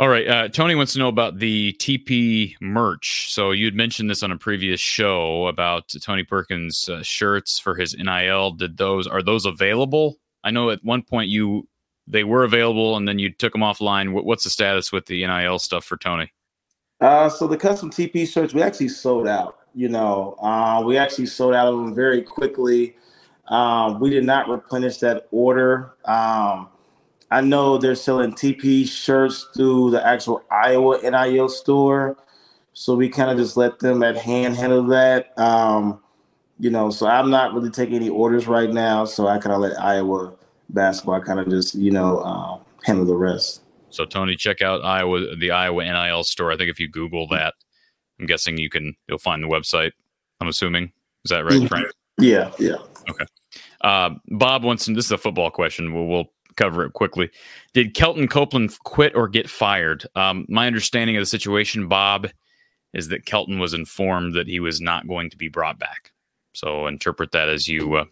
All right, uh, Tony wants to know about the TP merch. So you'd mentioned this on a previous show about Tony Perkins uh, shirts for his NIL. Did those are those available? I know at one point you they were available and then you took them offline. What, what's the status with the NIL stuff for Tony? Uh, so the custom TP shirts we actually sold out. You know, uh, we actually sold out of them very quickly. Um, we did not replenish that order. Um, I know they're selling TP shirts through the actual Iowa NIL store, so we kind of just let them at hand handle that. Um, you know, so I'm not really taking any orders right now, so I kind of let Iowa basketball kind of just you know um, handle the rest. So Tony, check out Iowa the Iowa NIL store. I think if you Google that, I'm guessing you can you'll find the website. I'm assuming is that right. Frank? Yeah, yeah. Okay. Uh, Bob wants, this is a football question. We'll, we'll cover it quickly. Did Kelton Copeland quit or get fired? Um, my understanding of the situation, Bob, is that Kelton was informed that he was not going to be brought back. So interpret that as you uh,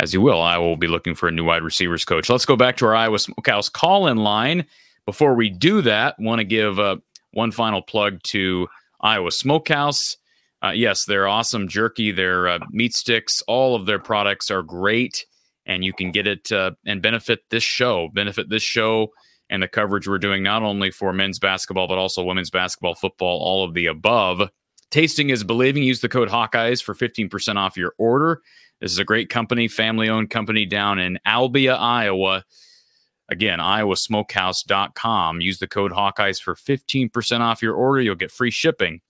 as you will. I will be looking for a new wide receivers coach. Let's go back to our Iowa Smokehouse call in line. Before we do that, want to give uh, one final plug to Iowa Smokehouse. Uh, yes, they're awesome jerky. Their uh, meat sticks, all of their products are great, and you can get it uh, and benefit this show, benefit this show and the coverage we're doing not only for men's basketball but also women's basketball, football, all of the above. Tasting is believing. Use the code Hawkeyes for 15% off your order. This is a great company, family owned company down in Albia, Iowa. Again, iowasmokehouse.com. Use the code Hawkeyes for 15% off your order. You'll get free shipping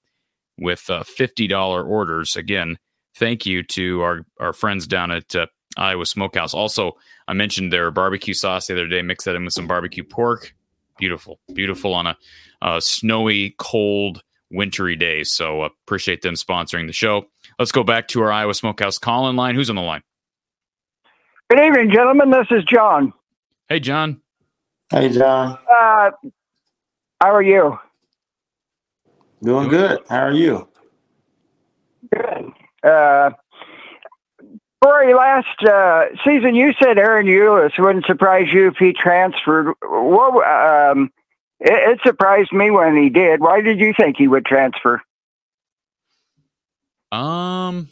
with uh, $50 orders. Again, thank you to our, our friends down at uh, Iowa Smokehouse. Also, I mentioned their barbecue sauce the other day. Mix that in with some barbecue pork. Beautiful, beautiful on a, a snowy, cold, wintry day. So uh, appreciate them sponsoring the show. Let's go back to our Iowa Smokehouse call in line. Who's on the line? Good evening, gentlemen. This is John. Hey, John. Hey, John. Uh, how are you? Doing good. How are you? Good. Uh, Cory, last uh, season you said Ahron Ulis wouldn't surprise you if he transferred. What, um, it, it surprised me when he did. Why did you think he would transfer? Um,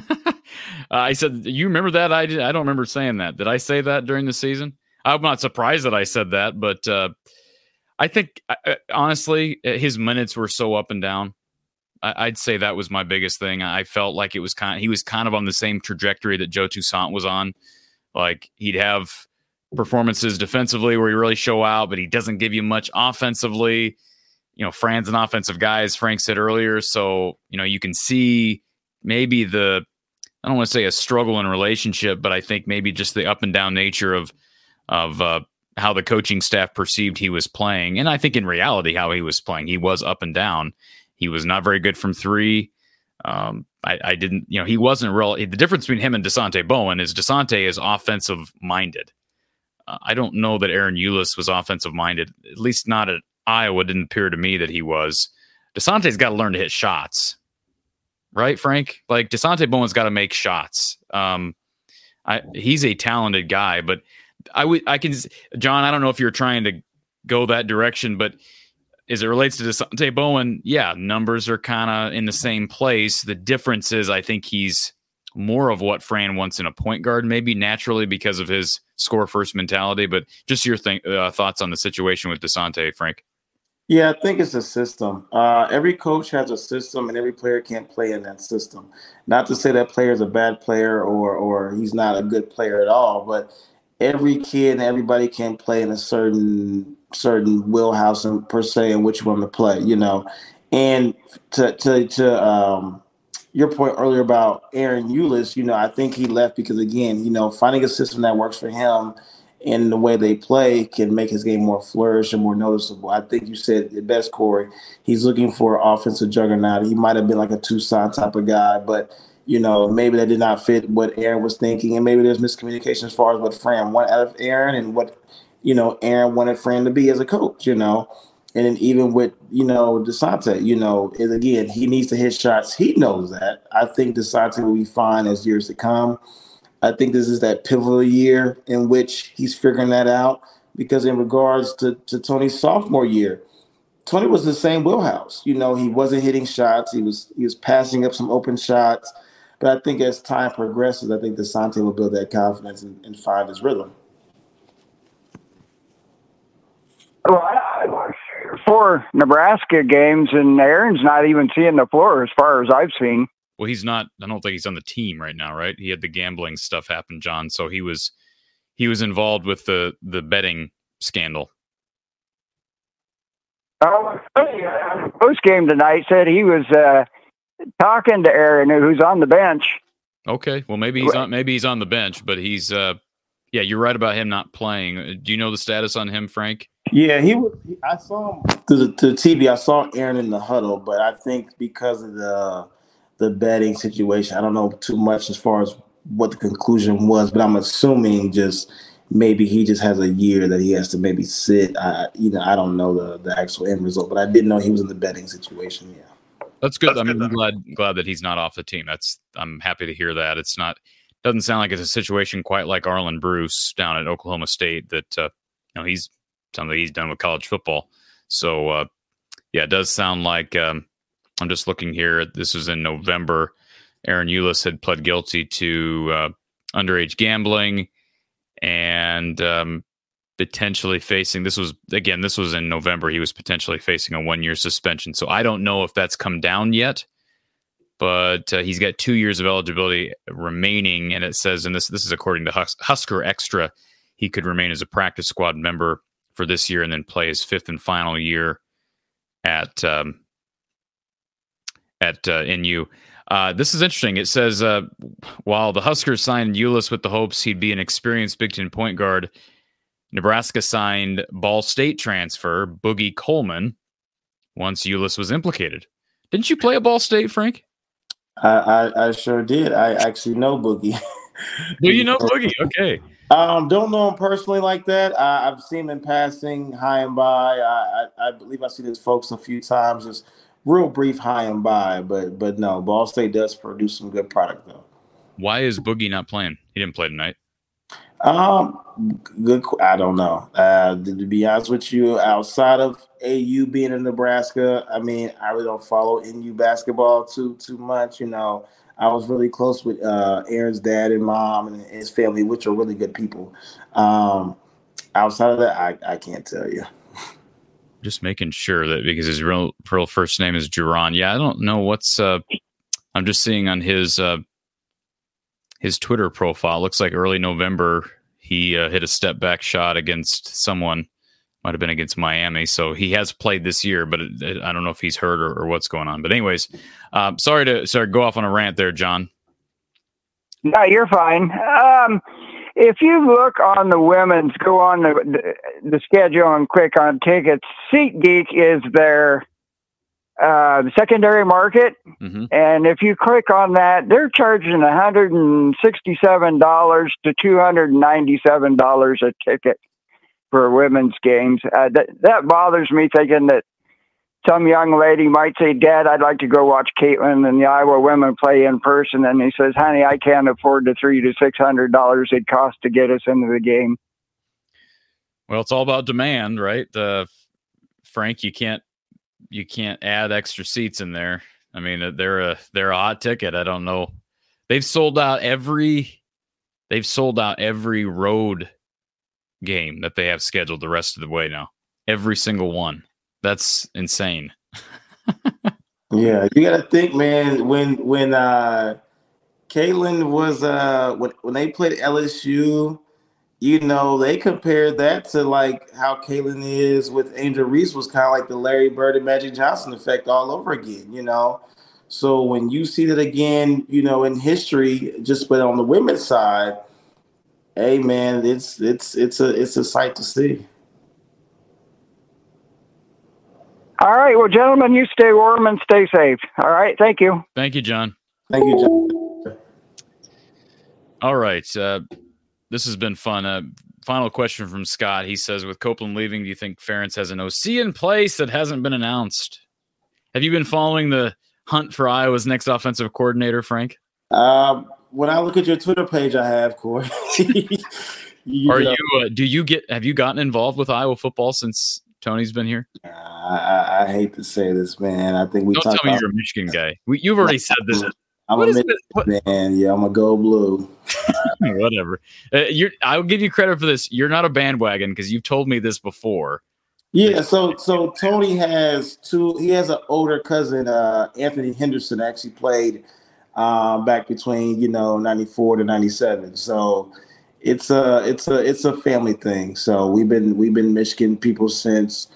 I said, you remember that? I did, I don't remember saying that. Did I say that during the season? I'm not surprised that I said that, but uh, I think uh, honestly, his minutes were so up and down. I'd say that was my biggest thing. I felt like it was kind of, he was kind of on the same trajectory that Joe Toussaint was on. Like he'd have performances defensively where he really show out, but he doesn't give you much offensively. You know, Fran's an offensive guy, as Frank said earlier. So, you know, you can see maybe the, I don't want to say a struggle in a relationship, but I think maybe just the up and down nature of, of, uh, how the coaching staff perceived he was playing. And I think in reality, how he was playing, he was up and down. He was not very good from three. Um, I, I, didn't, you know, he wasn't real. The difference between him and Dasonte Bowen is Dasonte is offensive minded. Uh, I don't know that Ahron Ulis was offensive minded, at least not at Iowa. Didn't appear to me that he was. Dasonte's got to learn to hit shots, right, Frank? Like Dasonte Bowen's got to make shots. Um, I, he's a talented guy, but I would, I can, John. I don't know if you're trying to go that direction, but as it relates to Dasonte Bowen, yeah, numbers are kind of in the same place. The difference is, I think he's more of what Fran wants in a point guard, maybe naturally because of his score first mentality. But just your th- uh, thoughts on the situation with Dasonte, Frank. Yeah, I think it's a system. Uh, every coach has a system, and every player can't play in that system. Not to say that player is a bad player or or he's not a good player at all, but every kid and everybody can play in a certain certain wheelhouse and per se in which one to play, you know. And to to to um, your point earlier about Ahron Ulis, you know, I think he left because again, you know, finding a system that works for him and the way they play can make his game more flourish and more noticeable. I think you said the best, Cory. He's looking for offensive juggernaut. He might have been like a Toussaint type of guy, but you know, maybe that did not fit what Ahron was thinking, and maybe there's miscommunication as far as what Fran wanted out of Ahron and what you know, Ahron wanted Fran to be as a coach, you know. And then even with, you know, Dasonte, you know, is again, he needs to hit shots. He knows that. I think Dasonte will be fine as years to come. I think this is that pivotal year in which he's figuring that out. Because in regards to, to Tony's sophomore year, Tony was the same wheelhouse. You know, he wasn't hitting shots. He was he was passing up some open shots. But I think as time progresses, I think Dasonte will build that confidence and, and find his rhythm. Well, four Nebraska games, and Ahron's not even seeing the floor as far as I've seen. Well, he's not. I don't think he's on the team right now, right? He had the gambling stuff happen, John. So he was he was involved with the the betting scandal. Oh, post game tonight said he was uh, talking to Ahron, who's on the bench. Okay, well maybe he's on maybe he's on the bench, but he's uh, yeah, you're right about him not playing. Do you know the status on him, Frank? Yeah, he was. I saw him to the, to the TV. I saw Ahron in the huddle, but I think because of the the betting situation, I don't know too much as far as what the conclusion was. But I'm assuming just maybe he just has a year that he has to maybe sit. I, you know, I don't know the the actual end result, but I didn't know he was in the betting situation. Yeah, that's good. That's I mean, good, I'm glad glad that he's not off the team. That's I'm happy to hear that. It's not doesn't sound like it's a situation quite like Arland Bruce down at Oklahoma State that uh, you know he's something he's done with college football. So uh, yeah, it does sound like um, I'm just looking here. This was in November. Ahron Ulis had pled guilty to uh, underage gambling and um, potentially facing this was again this was in November he was potentially facing a one year suspension so I don't know if that's come down yet but uh, he's got two years of eligibility remaining and it says and this this is according to Hus- Husker Extra he could remain as a practice squad member for this year and then play his fifth and final year at um, at uh, NU. Uh, this is interesting. It says uh, while the Huskers signed Ulis with the hopes he'd be an experienced Big Ten point guard, Nebraska signed Ball State transfer Boogie Coleman once Ulis was implicated. Didn't you play at Ball State, Frank? I, I, I sure did. I actually know Boogie. Do you know Boogie? Okay. Um, don't know him personally like that. I, I've seen him in passing, high and by. I, I, I believe I see seen his folks a few times. Just real brief high and by, but but no, Ball State does produce some good product though. Why is Boogie not playing? He didn't play tonight. Um, good. I don't know. Uh, to be honest with you, outside of AU being in Nebraska, I mean, I really don't follow NU basketball too too much. You know, I was really close with uh, Aaron's dad and mom and his family, which are really good people. Um, outside of that, I, I can't tell you. Just making sure that because his real real first name is Jarron. Yeah, I don't know what's. Uh, I'm just seeing on his uh, his Twitter profile. Looks like early November he uh, hit a step back shot against someone. Might have been against Miami. So he has played this year, but it, it, I don't know if he's hurt or, or, what's going on. But anyways, uh, sorry to sorry go off on a rant there, John. No, you're fine. Um, if you look on the women's, go on the, the, the schedule and click on tickets. SeatGeek is their uh, secondary market, mm-hmm. and if you click on that, they're charging one hundred and sixty-seven dollars to two hundred and ninety-seven dollars a ticket for women's games. Uh, that that bothers me, thinking that some young lady might say, "Dad, I'd like to go watch Caitlin and the Iowa women play in person," and he says, "Honey, I can't afford the three to six hundred dollars it costs to get us into the game." Well, it's all about demand, right? Uh, Frank, you can't you can't add extra seats in there. I mean, they're a they're a hot ticket. I don't know. They've sold out every they've sold out every road game that they have scheduled the rest of the way now. Every single one. That's insane. yeah, you got to think, man. When when uh Caitlin was uh when when they played LSU, you know, they compared that to like how Caitlin is with Angel Reese was kind of like the Larry Bird and Magic Johnson effect all over again, you know. So when you see that again, you know, in history, just but on the women's side, hey man, it's it's it's a it's a sight to see. All right, well, gentlemen, you stay warm and stay safe. All right, thank you. Thank you, John. Thank you, John. All right. Uh, this has been fun. Uh, final question from Scott. He says, with Copeland leaving, do you think Ferentz has an OC in place that hasn't been announced? Have you been following the hunt for Iowa's next offensive coordinator, Frank? Uh, when I look at your Twitter page, I have Cory. you Are know. you? Uh, do you get? Have you gotten involved with Iowa football since Tony's been here? I, I, I hate to say this, man. I think we don't tell me about- you're a Michigan guy. We, you've already said this. I'm what a Michigan man. Yeah, I'm a go blue. Whatever. Uh, you're. I'll give you credit for this. You're not a bandwagon because you've told me this before. Yeah. So so Tony has two. He has an older cousin, uh, Anthony Henderson, actually played um, back between you know '94 to '97. So it's a it's a it's a family thing. So we've been we've been Michigan people since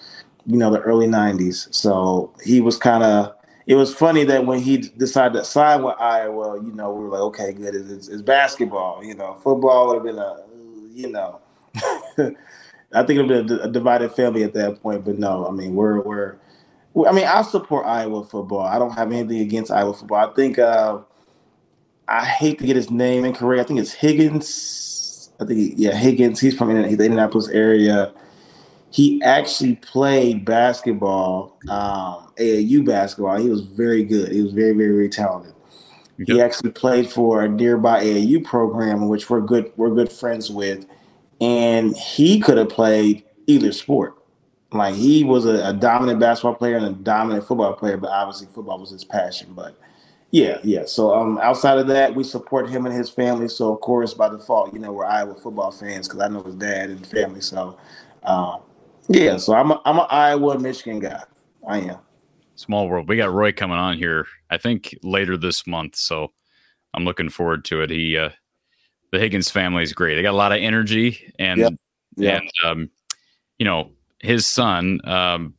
you know the early '90s. So he was kind of it was funny that when he decided to sign with Iowa, you know, we were like, okay, good. It's, it's basketball. You know, football would have been a, you know, I think it would been a divided family at that point. But no, I mean, we're we're, I mean, I support Iowa football. I don't have anything against Iowa football. I think uh, I hate to get his name incorrect. I think it's Higgins. I think he, yeah Higgins. He's from the Indianapolis area. He actually played basketball, um, AAU basketball. He was very good. He was very very very talented. He actually played for a nearby AAU program, which we're good we're good friends with, and he could have played either sport. Like he was a, a, dominant basketball player and a dominant football player, but obviously football was his passion. But yeah, yeah. So um, outside of that, we support him and his family. So of course, by default, you know, we're Iowa football fans because I know his dad and family. So um, yeah, so I'm a, I'm an Iowa Michigan guy. I am. Small world. We got Roy coming on here. I think later this month. So I'm looking forward to it. He uh, the Higgins family is great. They got a lot of energy and yep. Yep. and um, you know his son um,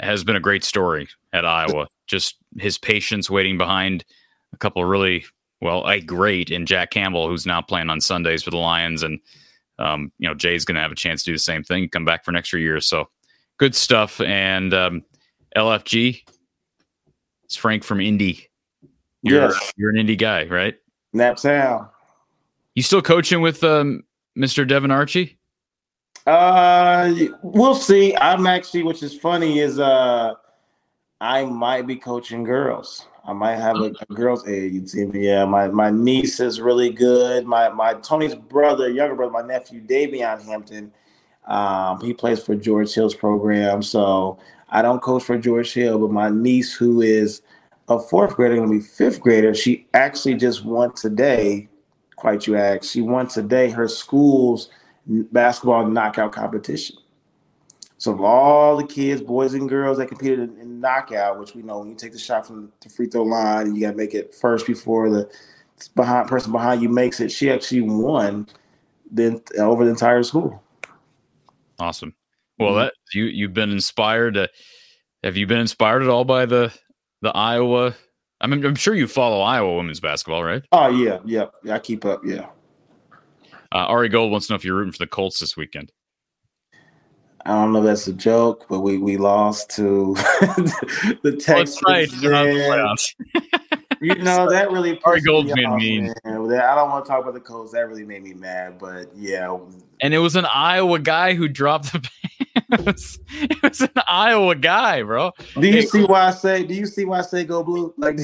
has been a great story at Iowa. Just his patience waiting behind a couple really well, a great in Jack Campbell, who's now playing on Sundays for the Lions, and um, you know Jay's going to have a chance to do the same thing, come back for an extra year. So good stuff. And um, LFG, it's Frank from Indy. You're yes. you're an Indy guy, right? Naptown. You still coaching with um, Mr. Devin Archie? Uh, we'll see. I'm actually, which is funny, is uh, I might be coaching girls. I might have a, a girls AAU team. Yeah, my my niece is really good. My my Tony's brother, younger brother, my nephew Davion Hampton. Um, he plays for George Hill's program. So I don't coach for George Hill, but my niece, who is a fourth grader, gonna be fifth grader, she actually just won today. Quite you ask, she won today her school's basketball knockout competition. So of all the kids, boys and girls that competed in, in knockout, which we know when you take the shot from the free throw line, you got to make it first before the behind person behind you makes it. She actually won then over the entire school. Awesome. Well, mm-hmm. that you you've been inspired. To, have you been inspired at all by the the Iowa? I mean, I'm sure you follow Iowa women's basketball, right? Oh yeah, yeah, yeah. I keep up. Yeah. Uh, Ari Gold wants to know if you're rooting for the Colts this weekend. I don't know if that's a joke, but we we lost to the Texans. Right. you know that really Ari Gold's being mean. Man. I don't want to talk about the Colts. That really made me mad. But yeah, and it was an Iowa guy who dropped the. it, was, it was an Iowa guy, bro. Do you see why I say? Do you see why I say go blue? Like,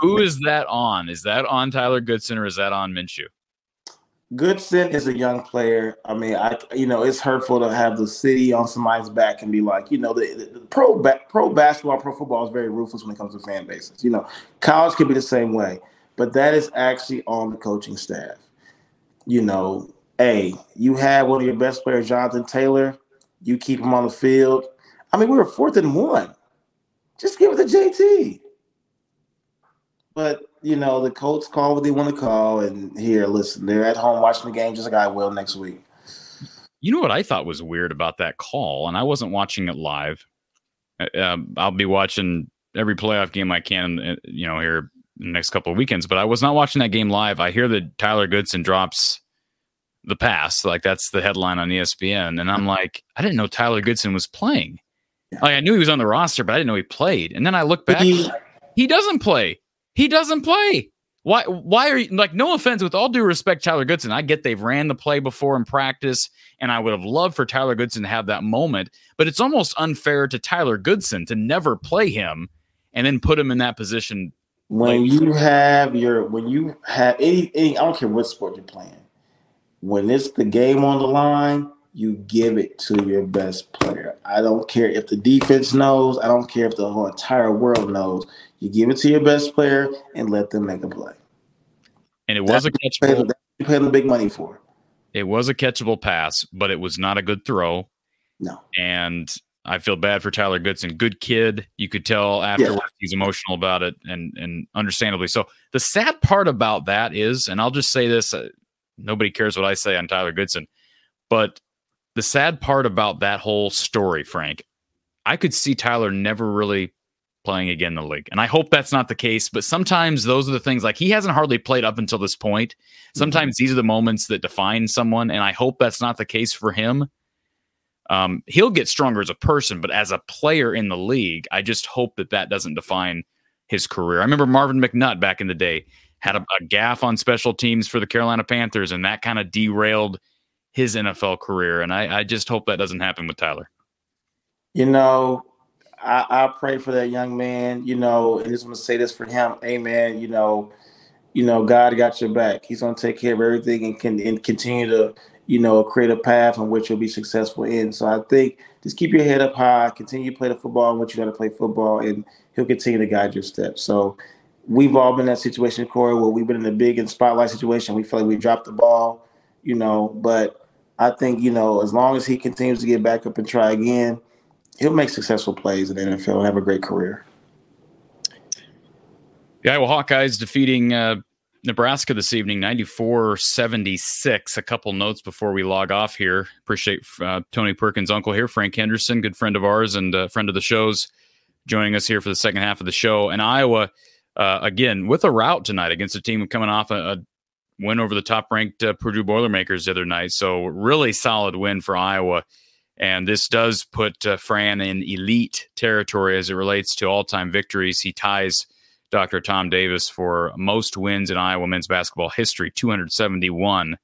who is that on? Is that on Tyler Goodson or is that on Minshew? Goodson is a young player. I mean, I you know it's hurtful to have the city on somebody's back and be like, you know, the, the pro ba- pro basketball, pro football is very ruthless when it comes to fan bases. You know, college could be the same way, but that is actually on the coaching staff. You know, hey, you have one of your best players, Jonathan Taylor. You keep him on the field. I mean, we were fourth and one. Just give it to JT. But you know, the Colts call what they want to call, and here, listen, they're at home watching the game just like I will next week. You know what I thought was weird about that call, and I wasn't watching it live. Uh, um, I'll be watching every playoff game I can, uh, you know, here the next couple of weekends. But I was not watching that game live. I hear that Tyler Goodson drops the pass, like that's the headline on ESPN, and I'm like, I didn't know Tyler Goodson was playing. Like I knew he was on the roster, but I didn't know he played. And then I look back, he, he doesn't play. He doesn't play. Why? Why are you like? No offense, with all due respect, Tyler Goodson. I get they've ran the play before in practice, and I would have loved for Tyler Goodson to have that moment. But it's almost unfair to Tyler Goodson to never play him and then put him in that position. When you have your, when you have any, any, I don't care what sport you're playing. When it's the game on the line, you give it to your best player. I don't care if the defense knows. I don't care if the whole entire world knows. You give it to your best player and let them make a play. And it was That's a catchable. You pay them big money for. It was a catchable pass, but it was not a good throw. No. And I feel bad for Tyler Goodson. Good kid. You could tell afterwards yeah. he's emotional about it, and and understandably so. The sad part about that is, and I'll just say this: uh, nobody cares what I say on Tyler Goodson, but the sad part about that whole story, Frank, I could see Tyler never really playing again in the league. And I hope that's not the case, but sometimes those are the things like he hasn't hardly played up until this point. Mm-hmm. Sometimes mm-hmm. these are the moments that define someone, and I hope that's not the case for him. Um, he'll get stronger as a person, but as a player in the league, I just hope that that doesn't define his career. I remember Marvin McNutt back in the day. had a, a gaff on special teams for the Carolina Panthers, and that kind of derailed his NFL career. And I, I just hope that doesn't happen with Tyler. You know, I, I pray for that young man. You know, and just want to say this for him. Amen. You know, you know, God got your back. He's going to take care of everything and can and continue to, you know, create a path in which you'll be successful in. So I think just keep your head up high, continue to play the football in which you got to play football, and he'll continue to guide your steps. So we've all been in that situation, Cory, where we've been in a big and spotlight situation. We feel like we dropped the ball, you know, but I think, you know, as long as he continues to get back up and try again, he'll make successful plays in the NFL and have a great career. The Iowa Hawkeyes defeating uh, Nebraska this evening, 94 76. A couple notes before we log off here. Appreciate uh, Tony Perkins' uncle here, Frank Henderson, good friend of ours and uh, friend of the show's, joining us here for the second half of the show. And Iowa, uh, again, with a route tonight against a team coming off a, a win over the top ranked uh, Purdue Boilermakers the other night. So, really solid win for Iowa. And this does put uh, Fran in elite territory as it relates to all time victories. He ties Dr. Tom Davis for most wins in Iowa men's basketball history, 271.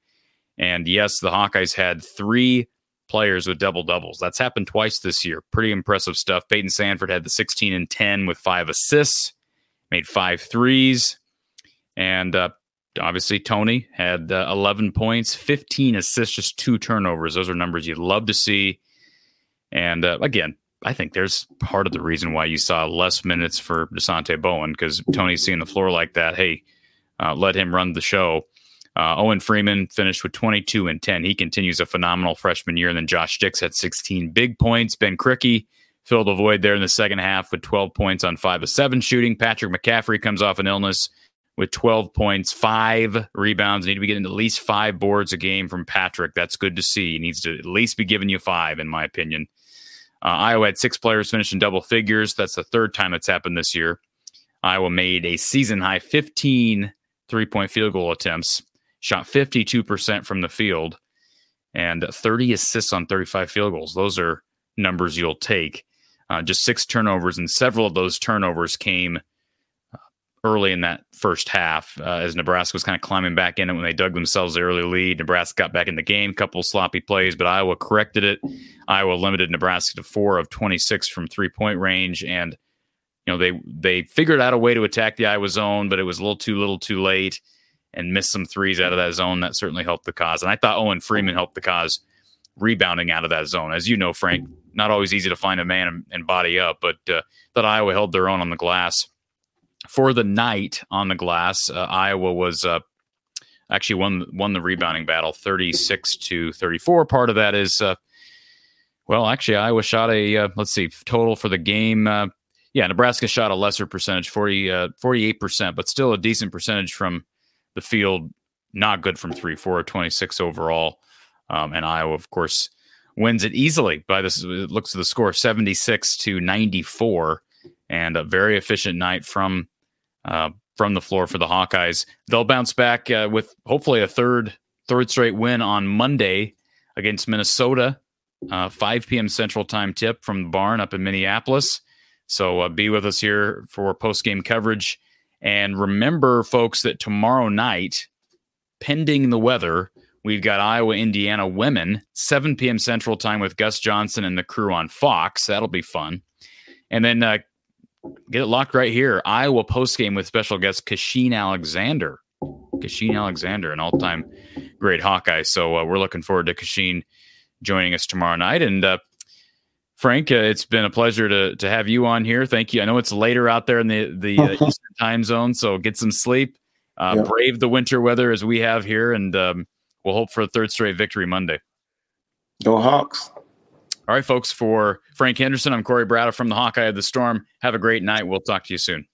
And yes, the Hawkeyes had three players with double doubles. That's happened twice this year. Pretty impressive stuff. Payton Sandfort had the 16 and 10 with five assists, made five threes. And uh, obviously, Tony had uh, 11 points, 15 assists, just two turnovers. Those are numbers you'd love to see. And uh, again, I think there's part of the reason why you saw less minutes for Dasonte Bowen because Tony's seeing the floor like that. Hey, uh, let him run the show. Uh, Owen Freeman finished with 22 and 10. He continues a phenomenal freshman year. And then Josh Dix had 16 big points. Ben Krikke filled the void there in the second half with 12 points on five of seven shooting. Patrick McCaffery comes off an illness with 12 points, five rebounds. Need to be getting at least five boards a game from Patrick. That's good to see. He needs to at least be giving you five, in my opinion. Uh, Iowa had six players finish in double figures. That's the third time it's happened this year. Iowa made a season high 15 three point field goal attempts, shot 52% from the field, and 30 assists on 35 field goals. Those are numbers you'll take. Uh, just six turnovers, and several of those turnovers came early in that first half uh, as Nebraska was kind of climbing back in it when they dug themselves the early lead. Nebraska got back in the game, couple sloppy plays, but Iowa corrected it. Iowa limited Nebraska to four of 26 from three point range, and you know they they figured out a way to attack the Iowa zone, but it was a little too little, too late, and missed some threes out of that zone. That certainly helped the cause, and I thought Owen Freeman helped the cause rebounding out of that zone. As you know, Frank, not always easy to find a man and, and body up, but uh, that Iowa held their own on the glass for the night on the glass, uh, Iowa was uh, actually won won the rebounding battle, thirty six to thirty four. Part of that is, uh, well, actually, Iowa shot a uh, let's see total for the game. Uh, yeah, Nebraska shot a lesser percentage, 48 uh, percent, but still a decent percentage from the field. Not good from three, four, 26 overall. Um, and Iowa, of course, wins it easily by this. It looks at the score 76 to 94 and a very efficient night from uh, from the floor for the Hawkeyes. They'll bounce back uh, with hopefully a third third straight win on Monday against Minnesota. Uh, 5 p.m. Central Time tip from the barn up in Minneapolis. So uh, be with us here for post game coverage. And remember, folks, that tomorrow night, pending the weather, we've got Iowa, Indiana women, 7 p.m. Central Time with Gus Johnson and the crew on Fox. That'll be fun. And then uh, get it locked right here. Iowa post game with special guest Kachine Alexander. Kachine Alexander, an all time great Hawkeye. So uh, we're looking forward to Kachine joining us tomorrow night. And uh, Frank, uh, it's been a pleasure to to have you on here. Thank you. I know it's later out there in the the uh, Eastern time zone, so get some sleep. Uh. Brave the winter weather as we have here, and um, we'll hope for a third straight victory Monday. Go Hawks. All right, folks, for Frank Henderson, I'm Cory Brada from the Hawkeye of the Storm. Have a great night. We'll talk to you soon.